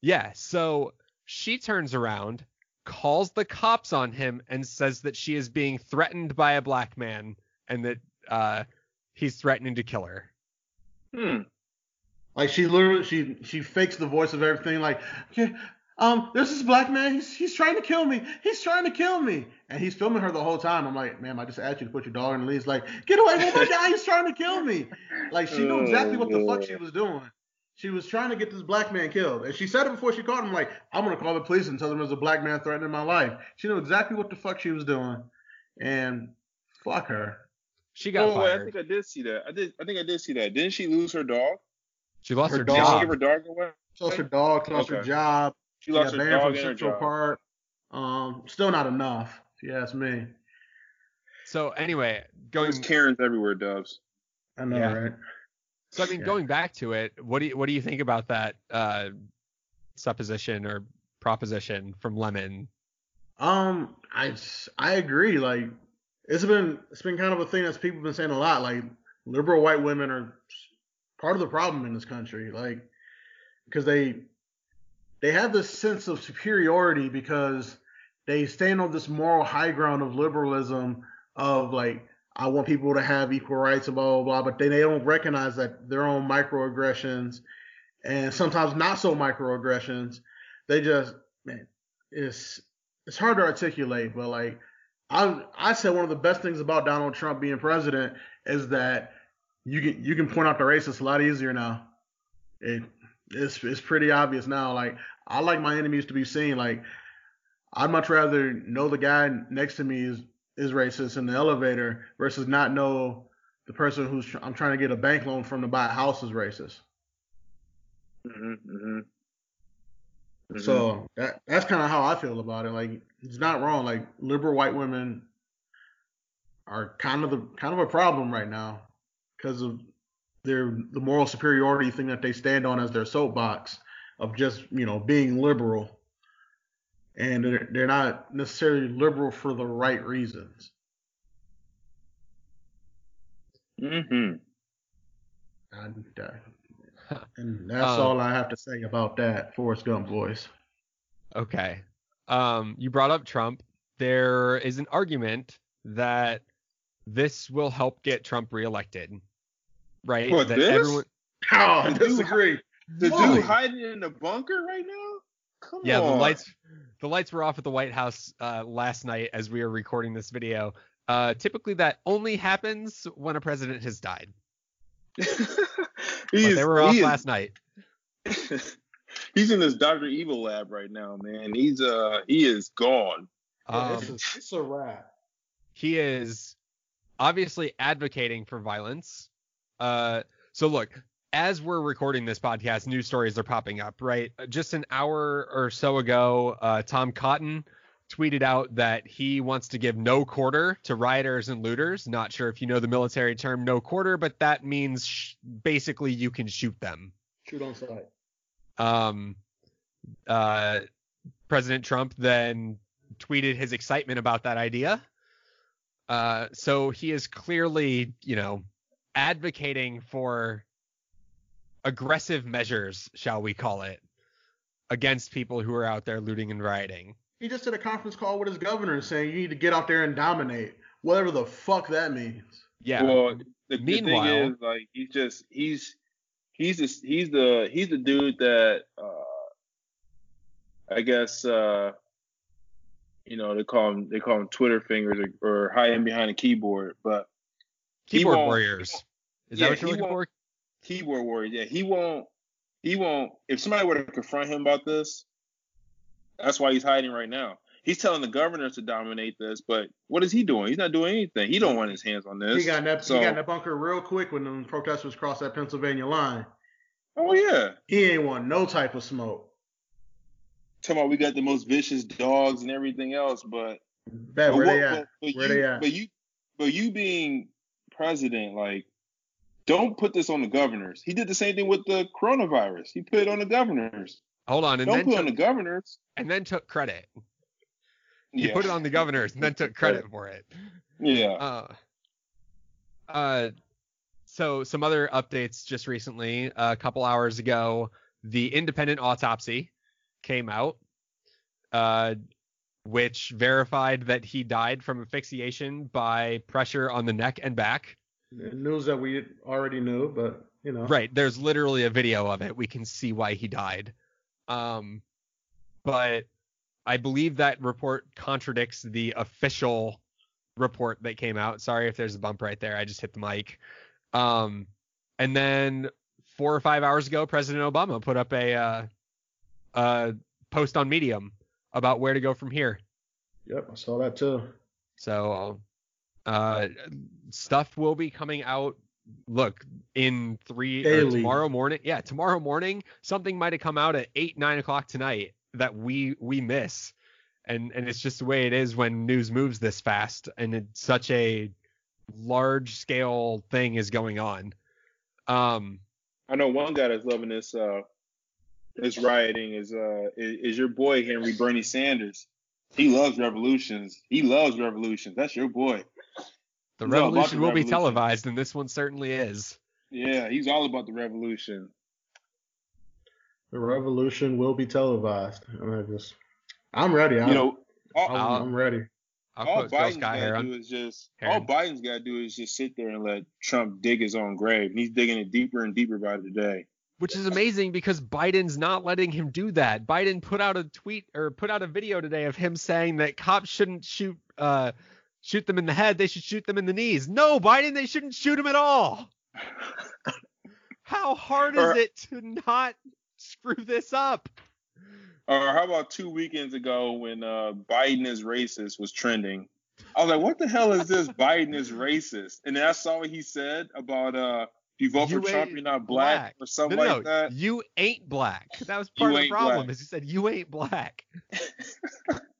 yeah. So she turns around, calls the cops on him, and says that she is being threatened by a black man and that uh he's threatening to kill her. Hmm. Like she literally she she fakes the voice of everything. Like, okay, um, there's this black man. He's he's trying to kill me. He's trying to kill me. And he's filming her the whole time. I'm like, ma'am, I just asked you to put your dog in the leash. Like, get away from my guy. He's trying to kill me. Like she knew exactly what the fuck she was doing. She was trying to get this black man killed. And she said it before she caught him. Like, I'm gonna call the police and tell them there's a black man threatening my life. She knew exactly what the fuck she was doing. And fuck her. She got Oh, wait, I think I did see that. I did. I think I did see that. Didn't she lose her dog? She lost her her, dog- Did she job. give her dog away? She lost her dog, she lost her job. She She lost got her banned dog from and her Central job. Park. Um, still not enough, if you ask me. So anyway, going There's Karens everywhere, Dubs. I know, Yeah. right? So I mean, Yeah. going back to it, what do you what do you think about that uh, supposition or proposition from Lemon? Um, I I agree. Like, it's been it's been kind of a thing that's people have been saying a lot. Like, liberal white women are part of the problem in this country. Like, because they they have this sense of superiority because they stand on this moral high ground of liberalism of like I want people to have equal rights and blah blah blah, but then they don't recognize that their own microaggressions and sometimes not so microaggressions, they just man, it's it's hard to articulate, but like I I said one of the best things about Donald Trump being president is that you can you can point out the racists a lot easier now. It it's it's pretty obvious now. Like I like my enemies to be seen. Like I'd much rather know the guy next to me is is racist in the elevator versus not know the person who's tr- I'm trying to get a bank loan from to buy a house is racist. hmm hmm So that that's kind of how I feel about it. Like it's not wrong. Like liberal white women are kind of the kind of a problem right now because of their the moral superiority thing that they stand on as their soapbox of just you know being liberal, and they're, they're not necessarily liberal for the right reasons. Mm-hmm. And, uh, and that's Um, all I have to say about that, Forrest Gump voice. Okay. Um, you brought up Trump. There is an argument that this will help get Trump reelected, right? What, that this? everyone, Oh, I disagree. The Why? dude hiding in the bunker right now? Come on. yeah, the lights, the lights were off at the White House uh, last night as we are recording this video. Uh, typically, that only happens when a president has died. But they were off is- last night. he's in this Doctor Evil lab right now, man. He's uh he is gone. Um, it's, a, it's a wrap. he is obviously advocating for violence. Uh, so look, as we're recording this podcast, news stories are popping up, right? Just an hour or so ago, uh, Tom Cotton tweeted out that he wants to give no quarter to rioters and looters. Not sure if you know the military term no quarter, but that means sh- basically you can shoot them. Shoot on sight. Um, uh, President Trump then tweeted his excitement about that idea. Uh, so he is clearly, you know, advocating for aggressive measures, shall we call it, against people who are out there looting and rioting. He just did a conference call with his governor saying you need to get out there and dominate, whatever the fuck that means. Yeah. Well, the, the thing is, like, he's just he's he's the he's the he's the dude that uh, I guess uh, you know they call him they call him Twitter fingers or, or hiding behind a keyboard, but Keyboard warriors. Is yeah, that what you're he looking for? Keyboard warrior. Yeah, he won't. He won't. If somebody were to confront him about this, that's why he's hiding right now. He's telling the governors to dominate this, but what is he doing? He's not doing anything. He don't want his hands on this. He got in that so, he got in that bunker real quick when the protesters crossed that Pennsylvania line. oh yeah. He ain't want no type of smoke. Talking about we got the most vicious dogs and everything else, but Bet but where what- they but- at? but Where you, they at? But you, but you being president, like, don't put this on the governors. He did the same thing with the coronavirus. He put it on the governors. Hold on, and don't then put it on the governors. and then took credit. He Yeah. put it on the governors and then took credit for it. Yeah. Uh, uh, so some other updates just recently. a couple hours ago, the independent autopsy came out, uh, which verified that he died from asphyxiation by pressure on the neck and back. News that we already knew, but you know. Right. There's literally a video of it. We can see why he died. Um, but I believe that report contradicts the official report that came out. Sorry if there's a bump right there. I just hit the mic. Um, and then four or five hours ago, President Obama put up a uh, uh, post on Medium about where to go from here. Yep, I saw that too. So uh, stuff will be coming out. Look, in three or tomorrow morning. Yeah, tomorrow morning, something might have come out at eight, nine o'clock tonight that we we miss. And and it's just the way it is when news moves this fast and it's such a large scale thing is going on. Um I know one guy that's loving this uh this rioting is uh is, is your boy Henry Bernie Sanders. He loves revolutions. He loves revolutions. That's your boy. The He's all about revolution the will be televised and this one certainly is. Yeah, he's all about the revolution. The revolution will be televised. And I just, I'm ready. I'm, You know, all, I'm, I'm ready. I'll all quote Girl Biden's Sky gotta do is just Heron. all Biden's gotta do is just sit there and let Trump dig his own grave. And he's digging it deeper and deeper by the day. which is amazing because Biden's not letting him do that. Biden put out a tweet or put out a video today of him saying that cops shouldn't shoot uh shoot them in the head, they should shoot them in the knees. No, Biden, they shouldn't shoot him at all. How hard is Or- it to not screw this up? Or how about two weekends ago when uh, Biden is racist was trending? I was like, what the hell is this? Biden is racist. And then I saw what he said about uh, if you vote You for Trump, you're not black, or something no, no, like that. You ain't black. That was part of the problem. black. Is he said you ain't black.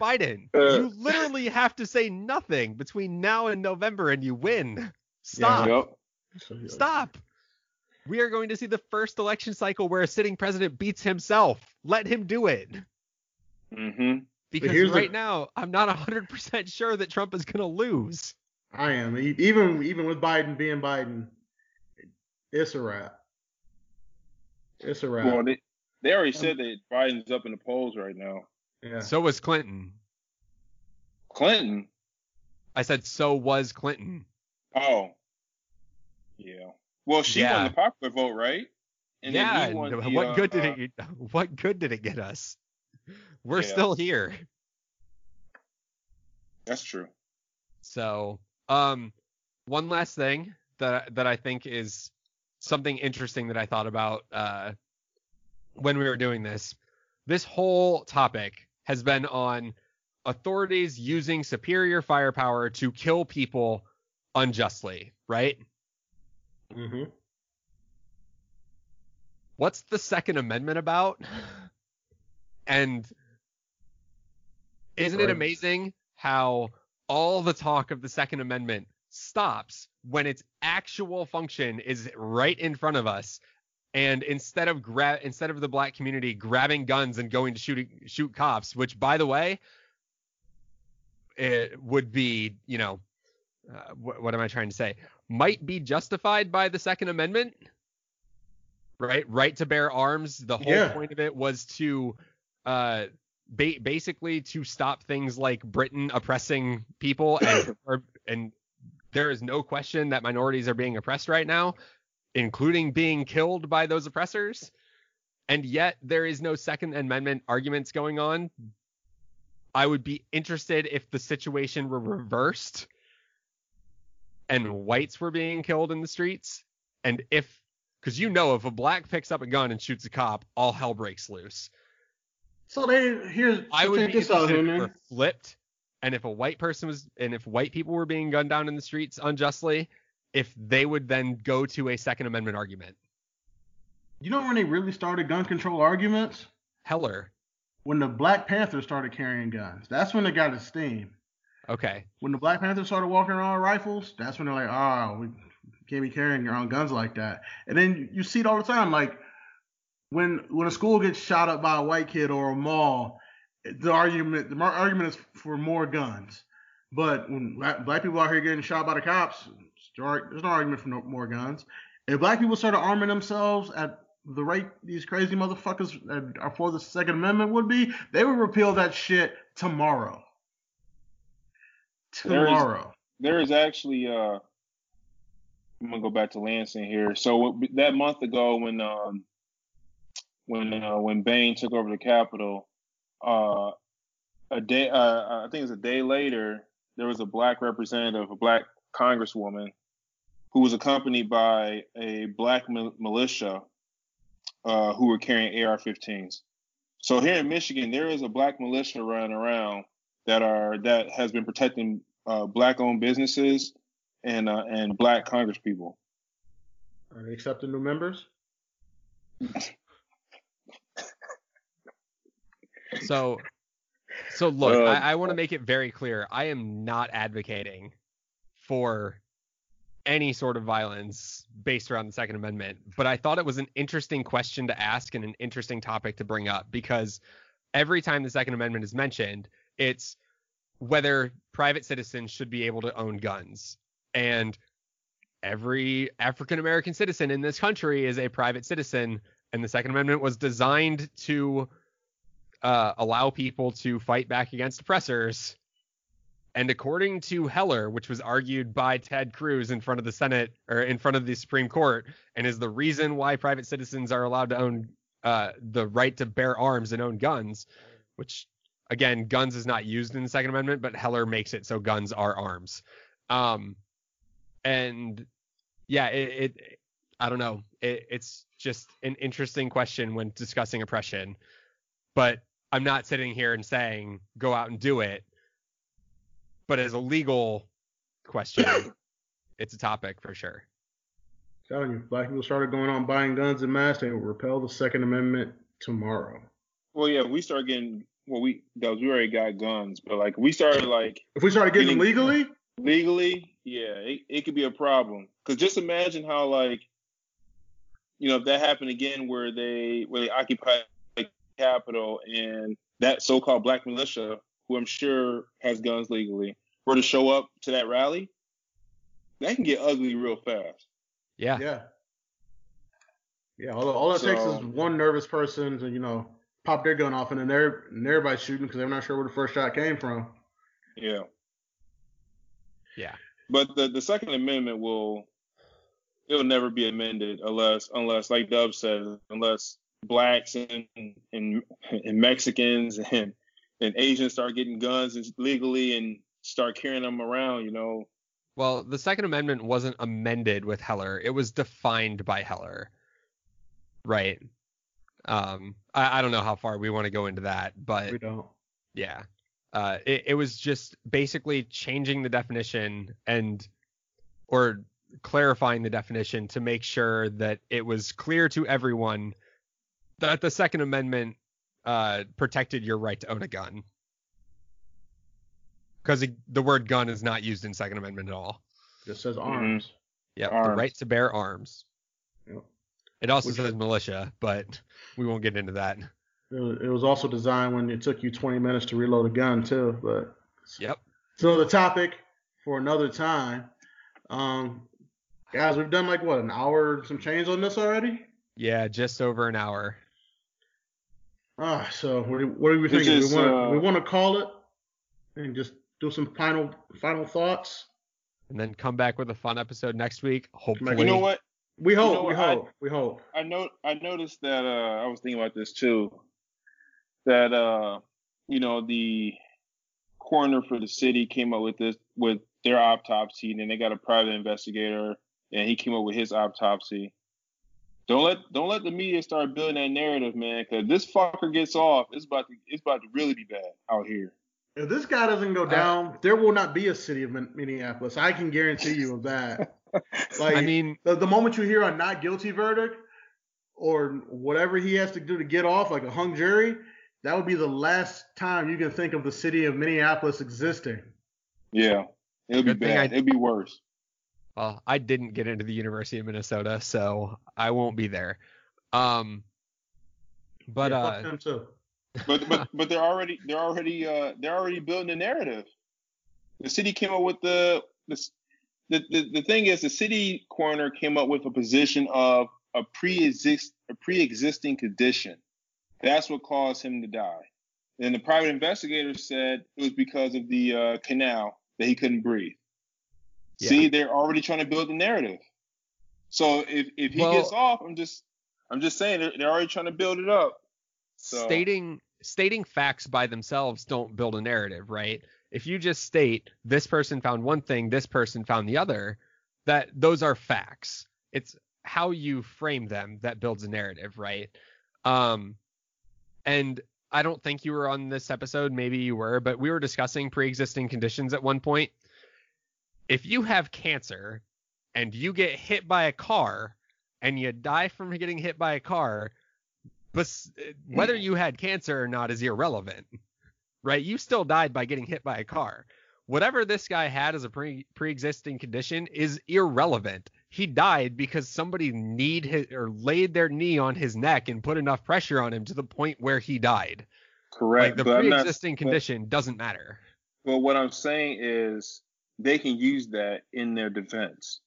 Biden, Uh. you literally have to say nothing between now and November and you win. Stop. Yep. Stop. We are going to see the first election cycle where a sitting president beats himself. Let him do it. hmm Because here's the- right now, I'm not 100% sure that Trump is going to lose. I am. Even even with Biden being Biden, it's a wrap. It's a wrap. Well, they, they already said that Biden's up in the polls right now. Yeah. So was Clinton. Clinton. I said, so was Clinton. Oh. Yeah. Well, she Yeah. won the popular vote, right? And then yeah. he won and the, what uh, good did uh, it? What good did it get us? We're Yeah. still here. That's true. So, um, one last thing that that I think is something interesting that I thought about uh, when we were doing this. This whole topic has been on authorities using superior firepower to kill people unjustly, right? hmm what's the Second Amendment about? And isn't it amazing how all the talk of the Second Amendment stops when its actual function is right in front of us? And instead of gra- instead of the black community grabbing guns and going to shoot shoot cops, which by the way, it would be, you know, uh, what, what am I trying to say? Might be justified by the Second Amendment, right? Right to bear arms. The whole Yeah. point of it was to, uh, ba- basically to stop things like Britain oppressing people, and or, and there is no question that minorities are being oppressed right now, including being killed by those oppressors. And yet there is no Second Amendment arguments going on. I would be interested if the situation were reversed and whites were being killed in the streets. And if, because you know, if a black picks up a gun and shoots a cop, all hell breaks loose. So they here's I would be this out interested here, if it man. were flipped, and if a white person was, and if white people were being gunned down in the streets unjustly, if they would then go to a Second Amendment argument. You know when they really started gun control arguments? Heller. When the Black Panthers started carrying guns. That's when it got its steam. Okay. When the Black Panthers started walking around with rifles, that's when they're like, oh, we can't be carrying around guns like that. And then you- see it all the time, like when when a school gets shot up by a white kid or a mall, the argument the argument is for more guns. But when black, black people out here getting shot by the cops, there's no argument for no, more guns. If black people started arming themselves at the rate these crazy motherfuckers are for the Second Amendment would be, they would repeal that shit tomorrow. There is- Tomorrow. there is actually uh I'm gonna go back to Lansing here. So that month ago when um when uh, when Bain took over the Capitol, uh a day uh I think it was a day later, there was a black representative, a black congresswoman who was accompanied by a black mil- militia uh who were carrying AR-15s. So here in Michigan, there is a black militia running around that are that has been protecting uh, black-owned businesses and uh, and black congresspeople. Are they accepting new members? So, so look, Uh, I, I want to make it very clear. I am not advocating for any sort of violence based around the Second Amendment, but I thought it was an interesting question to ask and an interesting topic to bring up because every time the Second Amendment is mentioned, it's whether private citizens should be able to own guns. And every African American citizen in this country is a private citizen, and the Second Amendment was designed to uh, allow people to fight back against oppressors. And according to Heller, which was argued by Ted Cruz in front of the Senate or in front of the Supreme Court, and is the reason why private citizens are allowed to own uh, the right to bear arms and own guns, which again, guns is not used in the Second Amendment, but Heller makes it so guns are arms. Um, and yeah, it, it I don't know, it, it's just an interesting question when discussing oppression, but I'm not sitting here and saying go out and do it. But as a legal question, it's a topic for sure. telling you, black people started going on buying guns and mass, they will repeal the Second Amendment tomorrow. Well, yeah, we started getting well, we that we already got guns, but like we started like If we started getting Getting- legally, legally, yeah, it, it could be a problem. Cause just imagine how like, you know, if that happened again where they where they occupy the Capitol and that so-called black militia, who I'm sure has guns legally, were to show up to that rally, that can get ugly real fast. Yeah. yeah. Yeah, all, all it takes is one nervous person to, you know, pop their gun off and then they're, and everybody's shooting because they're not sure where the first shot came from. Yeah. Yeah. But the, the Second Amendment will it'll never be amended unless unless like Dub says unless blacks and and, and Mexicans and and Asians start getting guns legally and start carrying them around. You know. Well, the Second Amendment wasn't amended with Heller. It was defined by Heller. Right. Um, I, I don't know how far we want to go into that, but We don't. yeah. Uh, it, it was just basically changing the definition and or clarifying the definition to make sure that it was clear to everyone that the Second Amendment uh, protected your right to own a gun. Because the word gun is not used in Second Amendment at all. Just says Mm-hmm. arms. Yep, the right to bear arms. Yep. It also Which- says militia, but we won't get into that. It was, also designed when it took you 20 minutes to reload a gun too. But Yep. so the topic for another time. Um, guys, we've done like what an hour some change on this already. Yeah, just over an hour. Ah, so what do, what are we thinking? just, we want uh, we want to call it and just do some final final thoughts. And then come back with a fun episode next week. Hopefully. You know what? We hope. know we what, I- hope. we hope. I know I noticed that uh I was thinking about this too. That uh you know the coroner for the city came up with this with their autopsy and then they got a private investigator and he came up with his autopsy. Don't let don't let the media start building that narrative, man, because this fucker gets off. It's about to it's about to really be bad out here. If this guy doesn't go down, there will not be a city of Minneapolis. I can guarantee you of that. Like, I mean, the, the moment you hear a not guilty verdict or whatever he has to do to get off, like a hung jury, that would be the last time you can think of the city of Minneapolis existing. Yeah, it'll be bad. I- It'll be worse. Well, I didn't get into the University of Minnesota, so I won't be there. Um, but Yeah, uh, them too. but but but they're already they're already uh they're already building a narrative. The city came up with the the the, the, the thing is the city coroner came up with a position of a pre-exist a pre-existing condition. That's what caused him to die. And the private investigator said it was because of the uh, canal that he couldn't breathe. Yeah. See, they're already trying to build the narrative. So if if he Well- gets off, I'm just I'm just saying they're, they're already trying to build it up. So stating stating facts by themselves don't build a narrative, right? If you just state this person found one thing, this person found the other, that those are facts. It's how you frame them that builds a narrative, right? Um and I don't think you were on this episode, maybe you were, but we were discussing pre-existing conditions at one point. If you have cancer and you get hit by a car and you die from getting hit by a car, but whether you had cancer or not is irrelevant, right? You still died by getting hit by a car. Whatever this guy had as a pre pre-existing condition is irrelevant. He died because somebody need his, or laid their knee on his neck and put enough pressure on him to the point where he died. correct. Like the but not- pre-existing but- condition doesn't matter. But what I'm saying is they can use that in their defense.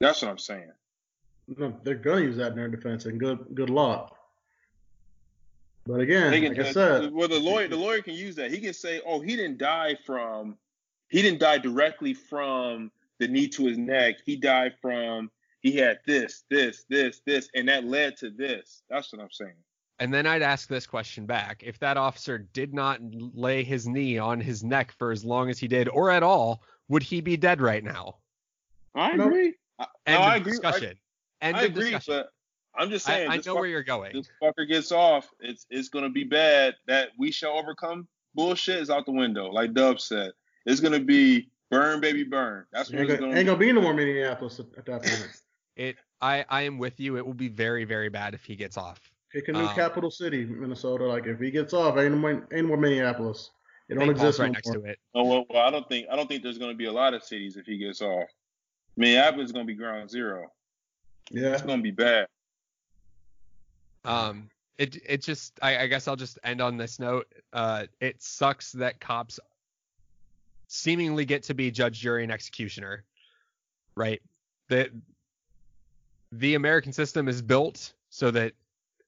That's what I'm saying. No, they're gonna use that in their defense, and good good luck. But again, They can, like I said, well, the lawyer, the lawyer can use that. He can say, "Oh, he didn't die from, he didn't die directly from the knee to his neck. He died from he had this, this, this, this, and that led to this." That's what I'm saying. And then I'd ask this question back. If that officer did not lay his knee on his neck for as long as he did or at all, would he be dead right now? I agree. Uh, I, End no, of I agree. discussion. I, End I of agree, discussion. but I'm just saying. I this know fuck- where you're going. this fucker gets off, it's it's gonna be bad. That we shall overcome bullshit is out the window. Like Dub said, it's gonna be burn, baby, burn. That's what ain't it's gonna, gonna ain't be. gonna be no more Minneapolis at, at that point. It I I am with you. It will be very very bad if he gets off. Pick a new Um, capital city, Minnesota. Like if he gets off, ain't more, ain't more Minneapolis. It don't St. Paul's exist right no next to it. Oh well, well, I don't think I don't think there's gonna be a lot of cities if he gets off. Minneapolis is gonna be ground zero. Yeah. It's gonna be bad. Um, it it just I, I guess I'll just end on this note. Uh, it sucks that cops seemingly get to be judge, jury, and executioner, right? The the American system is built so that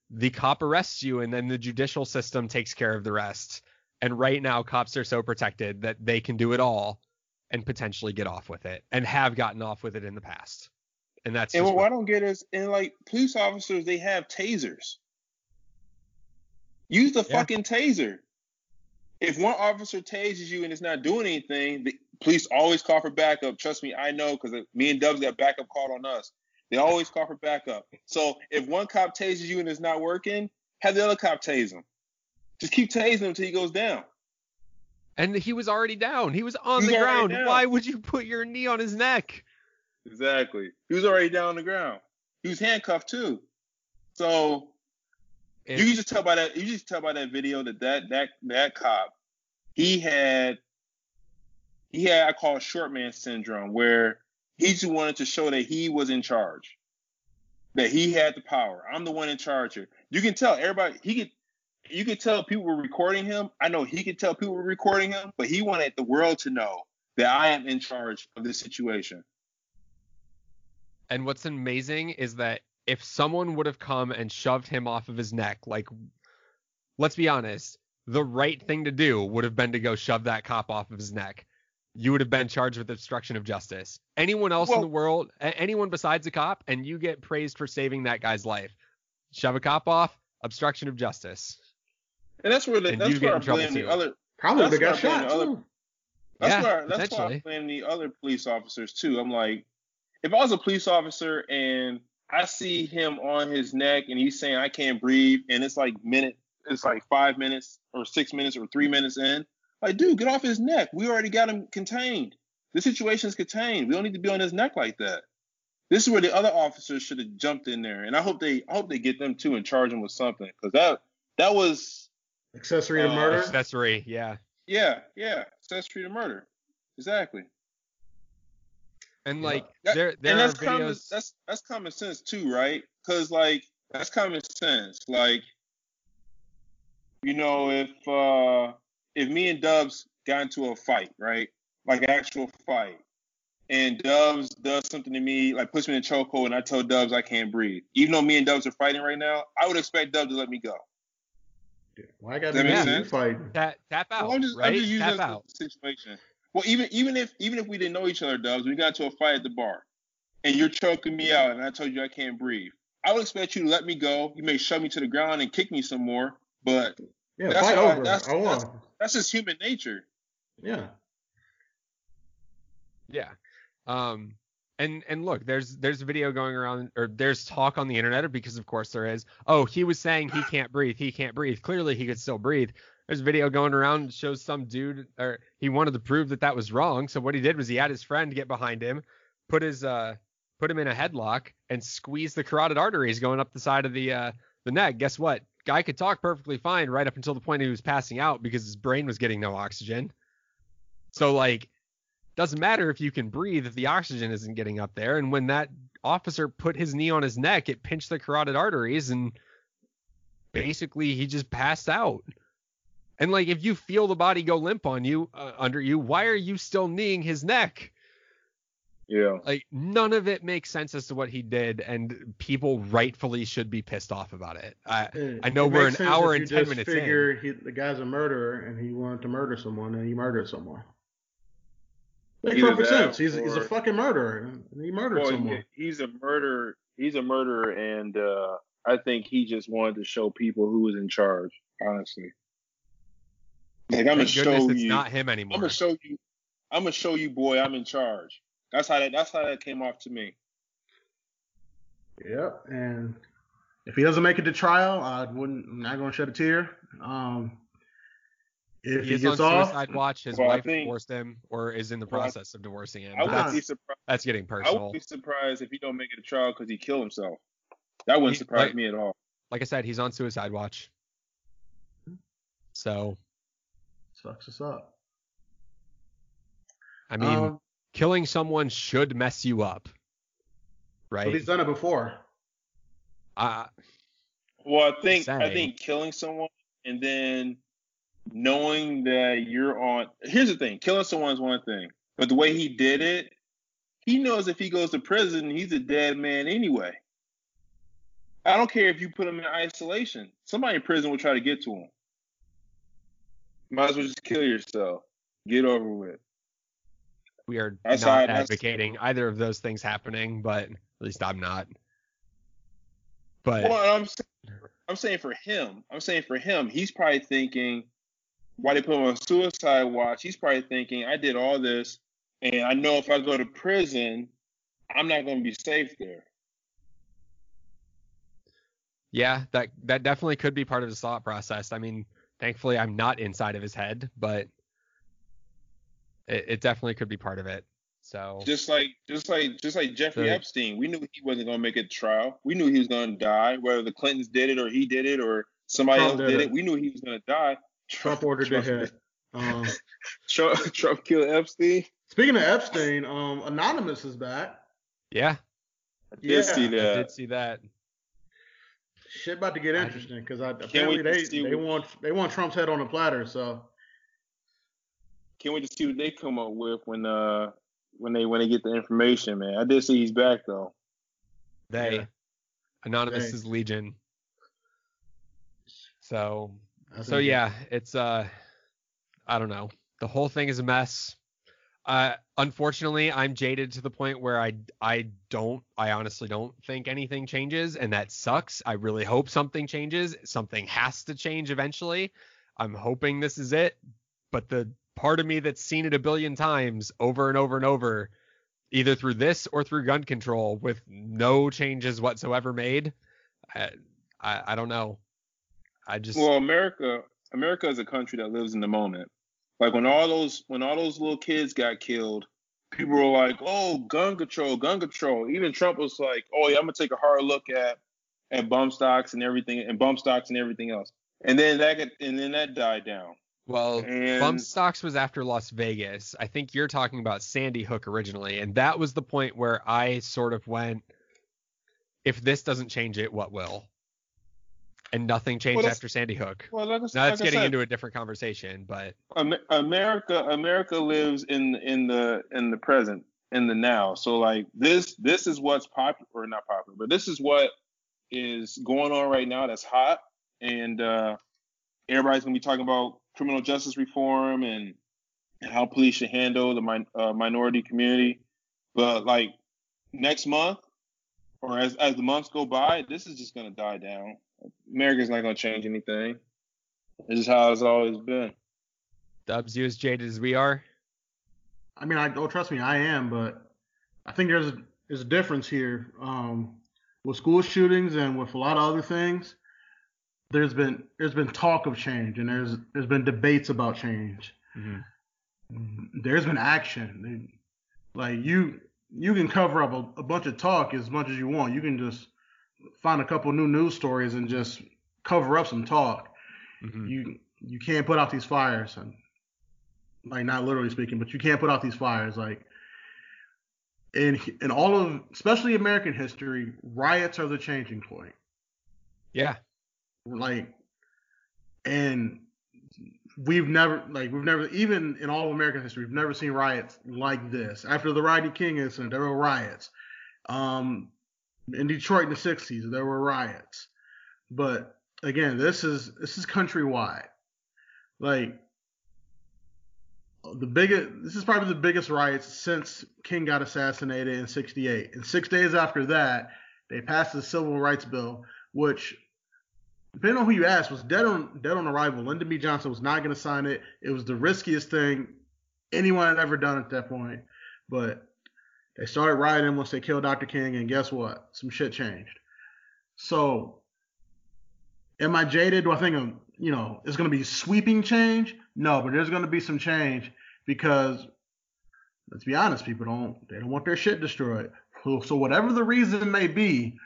the cop arrests you and then the judicial system takes care of the rest. And right now, cops are so protected that they can do it all and potentially get off with it and have gotten off with it in the past. And that's And just what I don't get is, and like police officers, they have tasers. Use the Yeah. fucking taser. If one officer tases you and it's not doing anything, the police always call for backup. Trust me, I know because me and Dubs got backup called on us. They always call for backup. So if one cop tases you and it's not working, have the other cop tase him. Just keep tasing him until he goes down. And he was already down. He was on He's the ground. Why would you put your knee on his neck? Exactly. He was already down on the ground. He was handcuffed too. So you can just tell by that. You just tell by that video that that that that cop, he had, he had I call it short man syndrome, where he just wanted to show that he was in charge, that he had the power. I'm the one in charge here. You can tell everybody. He could. You could tell people were recording him. I know he could tell people were recording him, but he wanted the world to know that I am in charge of this situation. And what's amazing is that if someone would have come and shoved him off of his neck, like, let's be honest, the right thing to do would have been to go shove that cop off of his neck. You would have been charged with obstruction of justice. Anyone else in the world, anyone besides a cop, and you get praised for saving that guy's life. Shove a cop off, obstruction of justice. And that's where the, And that's you get where I in trouble blame the too. other. Probably would have got That's why I blame shot the other- That's Yeah, why that's why I potentially. blame the other police officers too. I'm like, if I was a police officer and I see him on his neck and he's saying I can't breathe, and it's like minute, it's like five minutes or six minutes or three minutes in, like, dude, get off his neck. We already got him contained. The situation's contained. We don't need to be on his neck like that. This is where the other officers should have jumped in there, and I hope they I hope they get them too and charge them with something because that that was Accessory to Uh, murder. Accessory, yeah. yeah yeah accessory to murder exactly. And like That- there there and are that's common videos. that's that's common sense too, right? Because like that's common sense. Like, you know, if uh if me and Dubs got into a fight, right? Like an actual fight, and Dubs does something to me, like puts me in a chokehold, and I tell Dubs I can't breathe. Even though me and Dubs are fighting right now, I would expect Dubs to let me go. Why I gotta that be make you sense? fighting? Tap, tap out, Well, I'm just, right? I'm just using tap out. situation. Well, even even if even if we didn't know each other, Dubs, we got into a fight at the bar, and you're choking me out, and I told you I can't breathe. I would expect you to let me go. You may shove me to the ground and kick me some more, but Yeah, That's fight why- over. that's- I won. that's just human nature. Yeah. Yeah. Um and and look, there's there's a video going around or there's talk on the internet because of course there is. Oh, he was saying he can't breathe. He can't breathe. Clearly he could still breathe. There's a video going around that shows some dude or he wanted to prove that that was wrong. So what he did was he had his friend get behind him, put his uh put him in a headlock and squeeze the carotid arteries going up the side of the uh the neck. Guess what? Guy could talk perfectly fine right up until the point he was passing out because his brain was getting no oxygen. So like doesn't matter if you can breathe if the oxygen isn't getting up there. And when that officer put his knee on his neck, it pinched the carotid arteries and basically he just passed out. And like if you feel the body go limp on you uh, under you, why are you still kneeing his neck? Yeah. Like none of it makes sense as to what he did, and people rightfully should be pissed off about it. I It- I know it we're an hour and 10 just minutes in. figure He, the guy's a murderer and he wanted to murder someone and he murdered someone. Makes Either perfect sense. He's, he's a fucking murderer. and He murdered Well, someone. he- he's a murderer. He's a murderer, and uh, I think he just wanted to show people who was in charge. Honestly, like I'm gonna Thank show goodness it's you. not him anymore. I'm gonna show you. I'm gonna show you, boy. I'm in charge. That's how that. That's how that came off to me. Yep. And if he doesn't make it to trial, I wouldn't. I'm not going to shed a tear. Um, if he he, is on off, suicide watch. His Well, wife think- divorced him, or is in the Well, I- process of divorcing him. I wouldn't That's, be surprised. that's getting I wouldn't be surprised if he don't make it to trial because he killed himself. That wouldn't He- surprise like- me at all. like I said, he's on suicide watch. So, sucks us up. I mean, um, killing someone should mess you up, Right? but he's done it before. Uh, Well, I think I think killing someone and then knowing that you're on. Here's the thing: killing someone is one thing, but the way he did it, he knows if he goes to prison, he's a dead man anyway. I don't care if you put him in isolation. Somebody in prison will try to get to him. Might as well just kill yourself. Get over with. We are That's not that's- advocating either of those things happening, but at least I'm not. But Well, I'm saying, I'm saying for him, I'm saying for him, he's probably thinking, why they put him on suicide watch? He's probably thinking, I did all this, and I know if I go to prison, I'm not going to be safe there. yeah, that that definitely could be part of his thought process. I mean, thankfully I'm not inside of his head, but it, it definitely could be part of it. So Just like, just like, just like Jeffrey So- Epstein, we knew he wasn't going to make a trial. We knew he was going to die, whether the Clintons did it or he did it or Somebody Trump else did did it. it. We knew he was gonna die. Trump ordered the hit. Um, Trump, Trump killed Epstein. speaking of Epstein, um, Anonymous is back. Yeah, I did Yeah. see I that. did see that. Shit about to get interesting because I apparently they they want they want Trump's head on a platter. So Can't wait to see what they come up with when uh when they when they get the information, man. I did see he's back though. They Yeah. Anonymous They. is Legion. So so yeah, it's uh I don't know. The whole thing is a mess. Uh unfortunately, I'm jaded to the point where I I don't I honestly don't think anything changes and that sucks. I really hope something changes. Something has to change eventually. I'm hoping this is it, but the part of me that's seen it a billion times over and over and over either through this or through gun control with no changes whatsoever made. I I, I don't know. I just Well, America, America is a country that lives in the moment. Like when all those when all those little kids got killed, people were like, "Oh, gun control, gun control." Even Trump was like, "Oh yeah, I'm gonna take a hard look at at bump stocks and everything, and bump stocks and everything else." And then that and then that died down. Well, And bump stocks was after Las Vegas. I think you're talking about Sandy Hook originally, and that was the point where I sort of went, if this doesn't change it, what will? And nothing changed that's- after Sandy Hook. well, like Now that's I getting said, into a different conversation, but America America lives in in the in the present in the now. So like this this is what's popular or not popular, but this is what is going on right now that's hot and uh everybody's going to be talking about criminal justice reform and, and how police should handle the min- uh, minority community. But like next month or as as the months go by, this is just going to die down. America's not going to change anything. This is how it's always been. Dubs, you as jaded as we are. I mean, I don't trust me, I am, but I think there's a, there's a difference here. Um, with school shootings and with a lot of other things, there's been there's been talk of change and there's there's been debates about change. There's been action. Like you you can cover up a, a bunch of talk as much as you want. You can just find a couple new news stories and just cover up some talk. Mhm. You you can't put out these fires and like not literally speaking, but you can't put out these fires like in in all of especially American history, riots are the changing point. Yeah. Like and we've never like we've never even in all of American history, we've never seen riots like this. After the Rodney King incident, there were riots. Um in Detroit in the sixties, there were riots. But again, this is this is countrywide. Like the biggest this is probably the biggest riots since King got assassinated in 68. And 6 days after that, they passed the civil rights bill which depending on who you ask was dead on dead on arrival. Lyndon B Johnson was not going to sign it. It was the riskiest thing anyone had ever done at that point. But they started rioting once they killed Dr. King and guess what? Some shit changed. So am I jaded? Do I think um, you know it's going to be sweeping change? No, but there's going to be some change because let's be honest, people don't they don't want their shit destroyed. So, whatever the reason may be,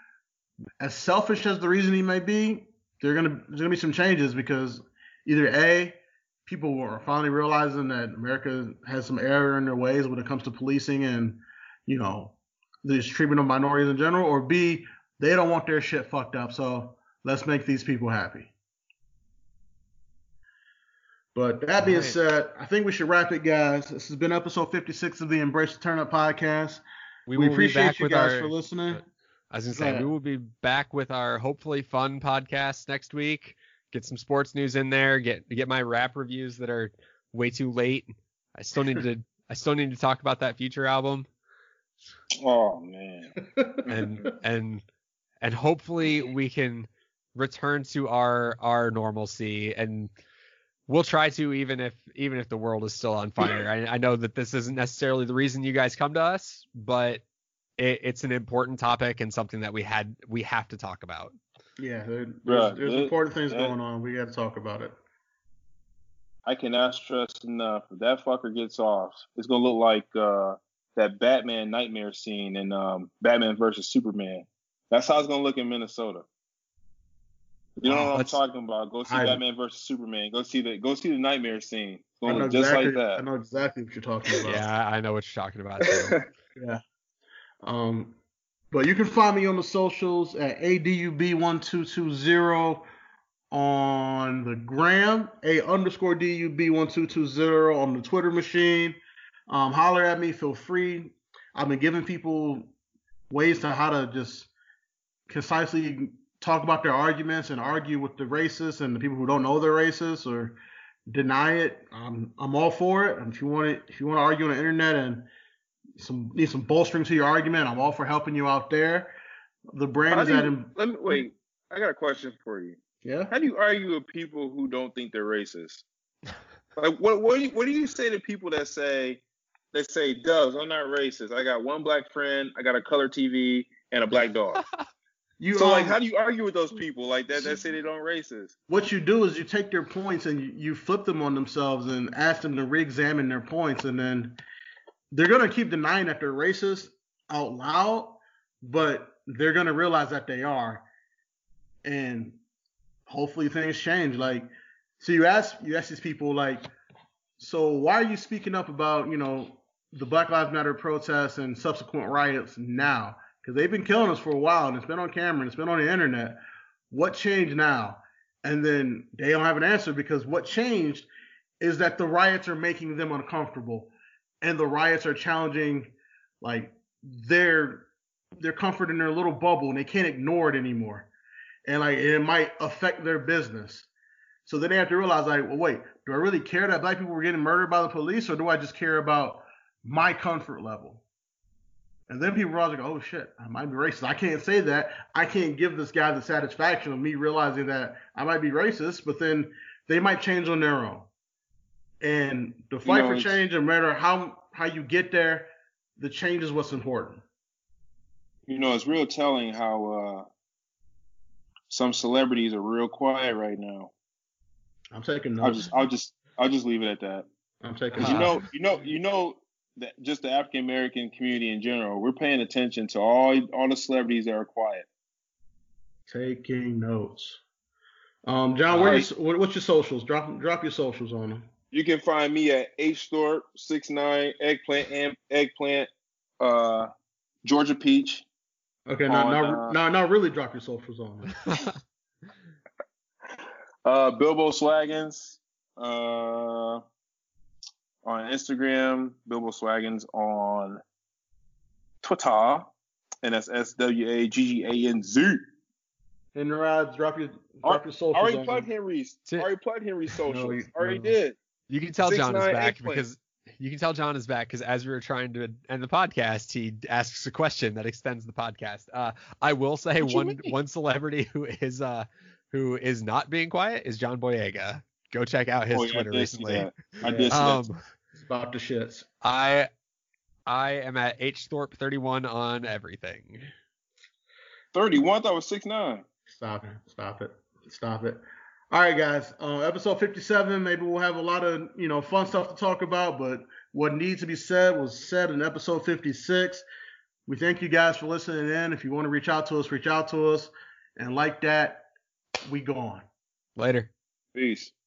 as selfish as the reasoning may be, there gonna there's gonna be some changes because either a people are finally realizing that America has some error in their ways when it comes to policing and you know this treatment of minorities in general, or b they don't want their shit fucked up. So let's make these people happy. But that being Alright. said, I think we should wrap it, guys. This has been episode 56 of the Embrace the Turn Up podcast. We, We, appreciate you guys our for listening. Uh, I was gonna say ahead. we will be back with our hopefully fun podcast next week. Get some sports news in there. Get get my rap reviews that are way too late. I still need to I still need to talk about that future album Oh man. and and and hopefully we can return to our our normalcy and we'll try to even if even if the world is still on fire. I, I know that this isn't necessarily the reason you guys come to us, but it, it's an important topic and something that we had we have to talk about. Yeah, there's, Bruh, there's it- important things that- going on. We got to talk about it. I cannot stress enough. If that fucker gets off, it's gonna look like uh, that Batman nightmare scene in um, Batman versus Superman. That's how it's gonna look in Minnesota. You know what I'm talking about? Go see I- Batman versus Superman. Go see the go see the nightmare scene. It's going know to look just exactly. like I know exactly what you're talking about. Yeah, I know what you're talking about. too. Yeah. Um, but you can find me on the socials at adub1220 on the gram, a underscore dub1220 on the Twitter machine. Um, holler at me, feel free. I've been giving people ways to how to just concisely talk about their arguments and argue with the racists and the people who don't know they're racist or deny it. I'm I'm all for it. And if you want it, if you want to argue on the internet and some need some bolstering to your argument, I'm all for helping you out there. The brand How is at him. let me wait. I got a question for you. Yeah. How do you argue with people who don't think they're racist? Like, what what do you, what do you say to people that say that say, "Dubs, I'm not racist. I got one black friend, I got a color TV, and a black dog." You so, like, um, how do you argue with those people like that that say they don't racist? what you do is you take their points and you, you flip them on themselves and ask them to re-examine their points and then they're gonna keep denying that they're racist out loud, but they're gonna realize that they are, and hopefully things change. Like, so you ask you ask these people like, so why are you speaking up about you know the Black Lives Matter protests and subsequent riots now? Because they've been killing us for a while and it's been on camera and it's been on the internet. What changed now? And then they don't have an answer because what changed is that the riots are making them uncomfortable and the riots are challenging like their their comfort in their little bubble and they can't ignore it anymore. And like it might affect their business. So then they have to realize like, well, wait, do I really care that black people were getting murdered by the police or do I just care about my comfort level? And then people realize like, oh shit, I might be racist. I can't say that. I can't give this guy the satisfaction of me realizing that I might be racist, but then they might change on their own. And the fight know, for change, no matter how how you get there, the change is what's important. You know, it's real telling how uh, some celebrities are real quiet right now. I'm taking notes. I'll just I'll just I'll just leave it at that. I'm taking you know, you know, you know that just the African American community in general, we're paying attention to all all the celebrities that are quiet. Taking notes. Um, John, where your, what, what's your socials? Drop drop your socials on them. You can find me at H Thorpe six nine eggplant and eggplant, uh, Georgia peach. Okay, now On, now, uh, now now really drop your socials on them. Uh, Bilbo Swagganz, uh, on Instagram, Bilbo Swagganz on Twitter, and that's S W A G G A N Z. And Rod, drop your I drop your socials already plugged. Henry's. That's it. Already plugged Henry's socials. you- already no. did. You can tell John is back eggplant. because you can tell John is back because as we were trying to end the podcast, he asks a question that extends the podcast. Uh, I will say What you one one celebrity who is uh who is not being quiet is John Boyega. Go check out his Oh, yeah, Twitter did see recently. that. I Yeah. did Um, that. It's about the shits. I I am at H Thorpe 31 on everything. 31. I thought it was six nine. Stop it. Stop it. Stop it. All right, guys. Uh, episode 57. Maybe we'll have a lot of you know fun stuff to talk about, but what needs to be said was said in episode 56. We thank you guys for listening in. If you want to reach out to us, reach out to us. And like that, we gone. Later. Peace.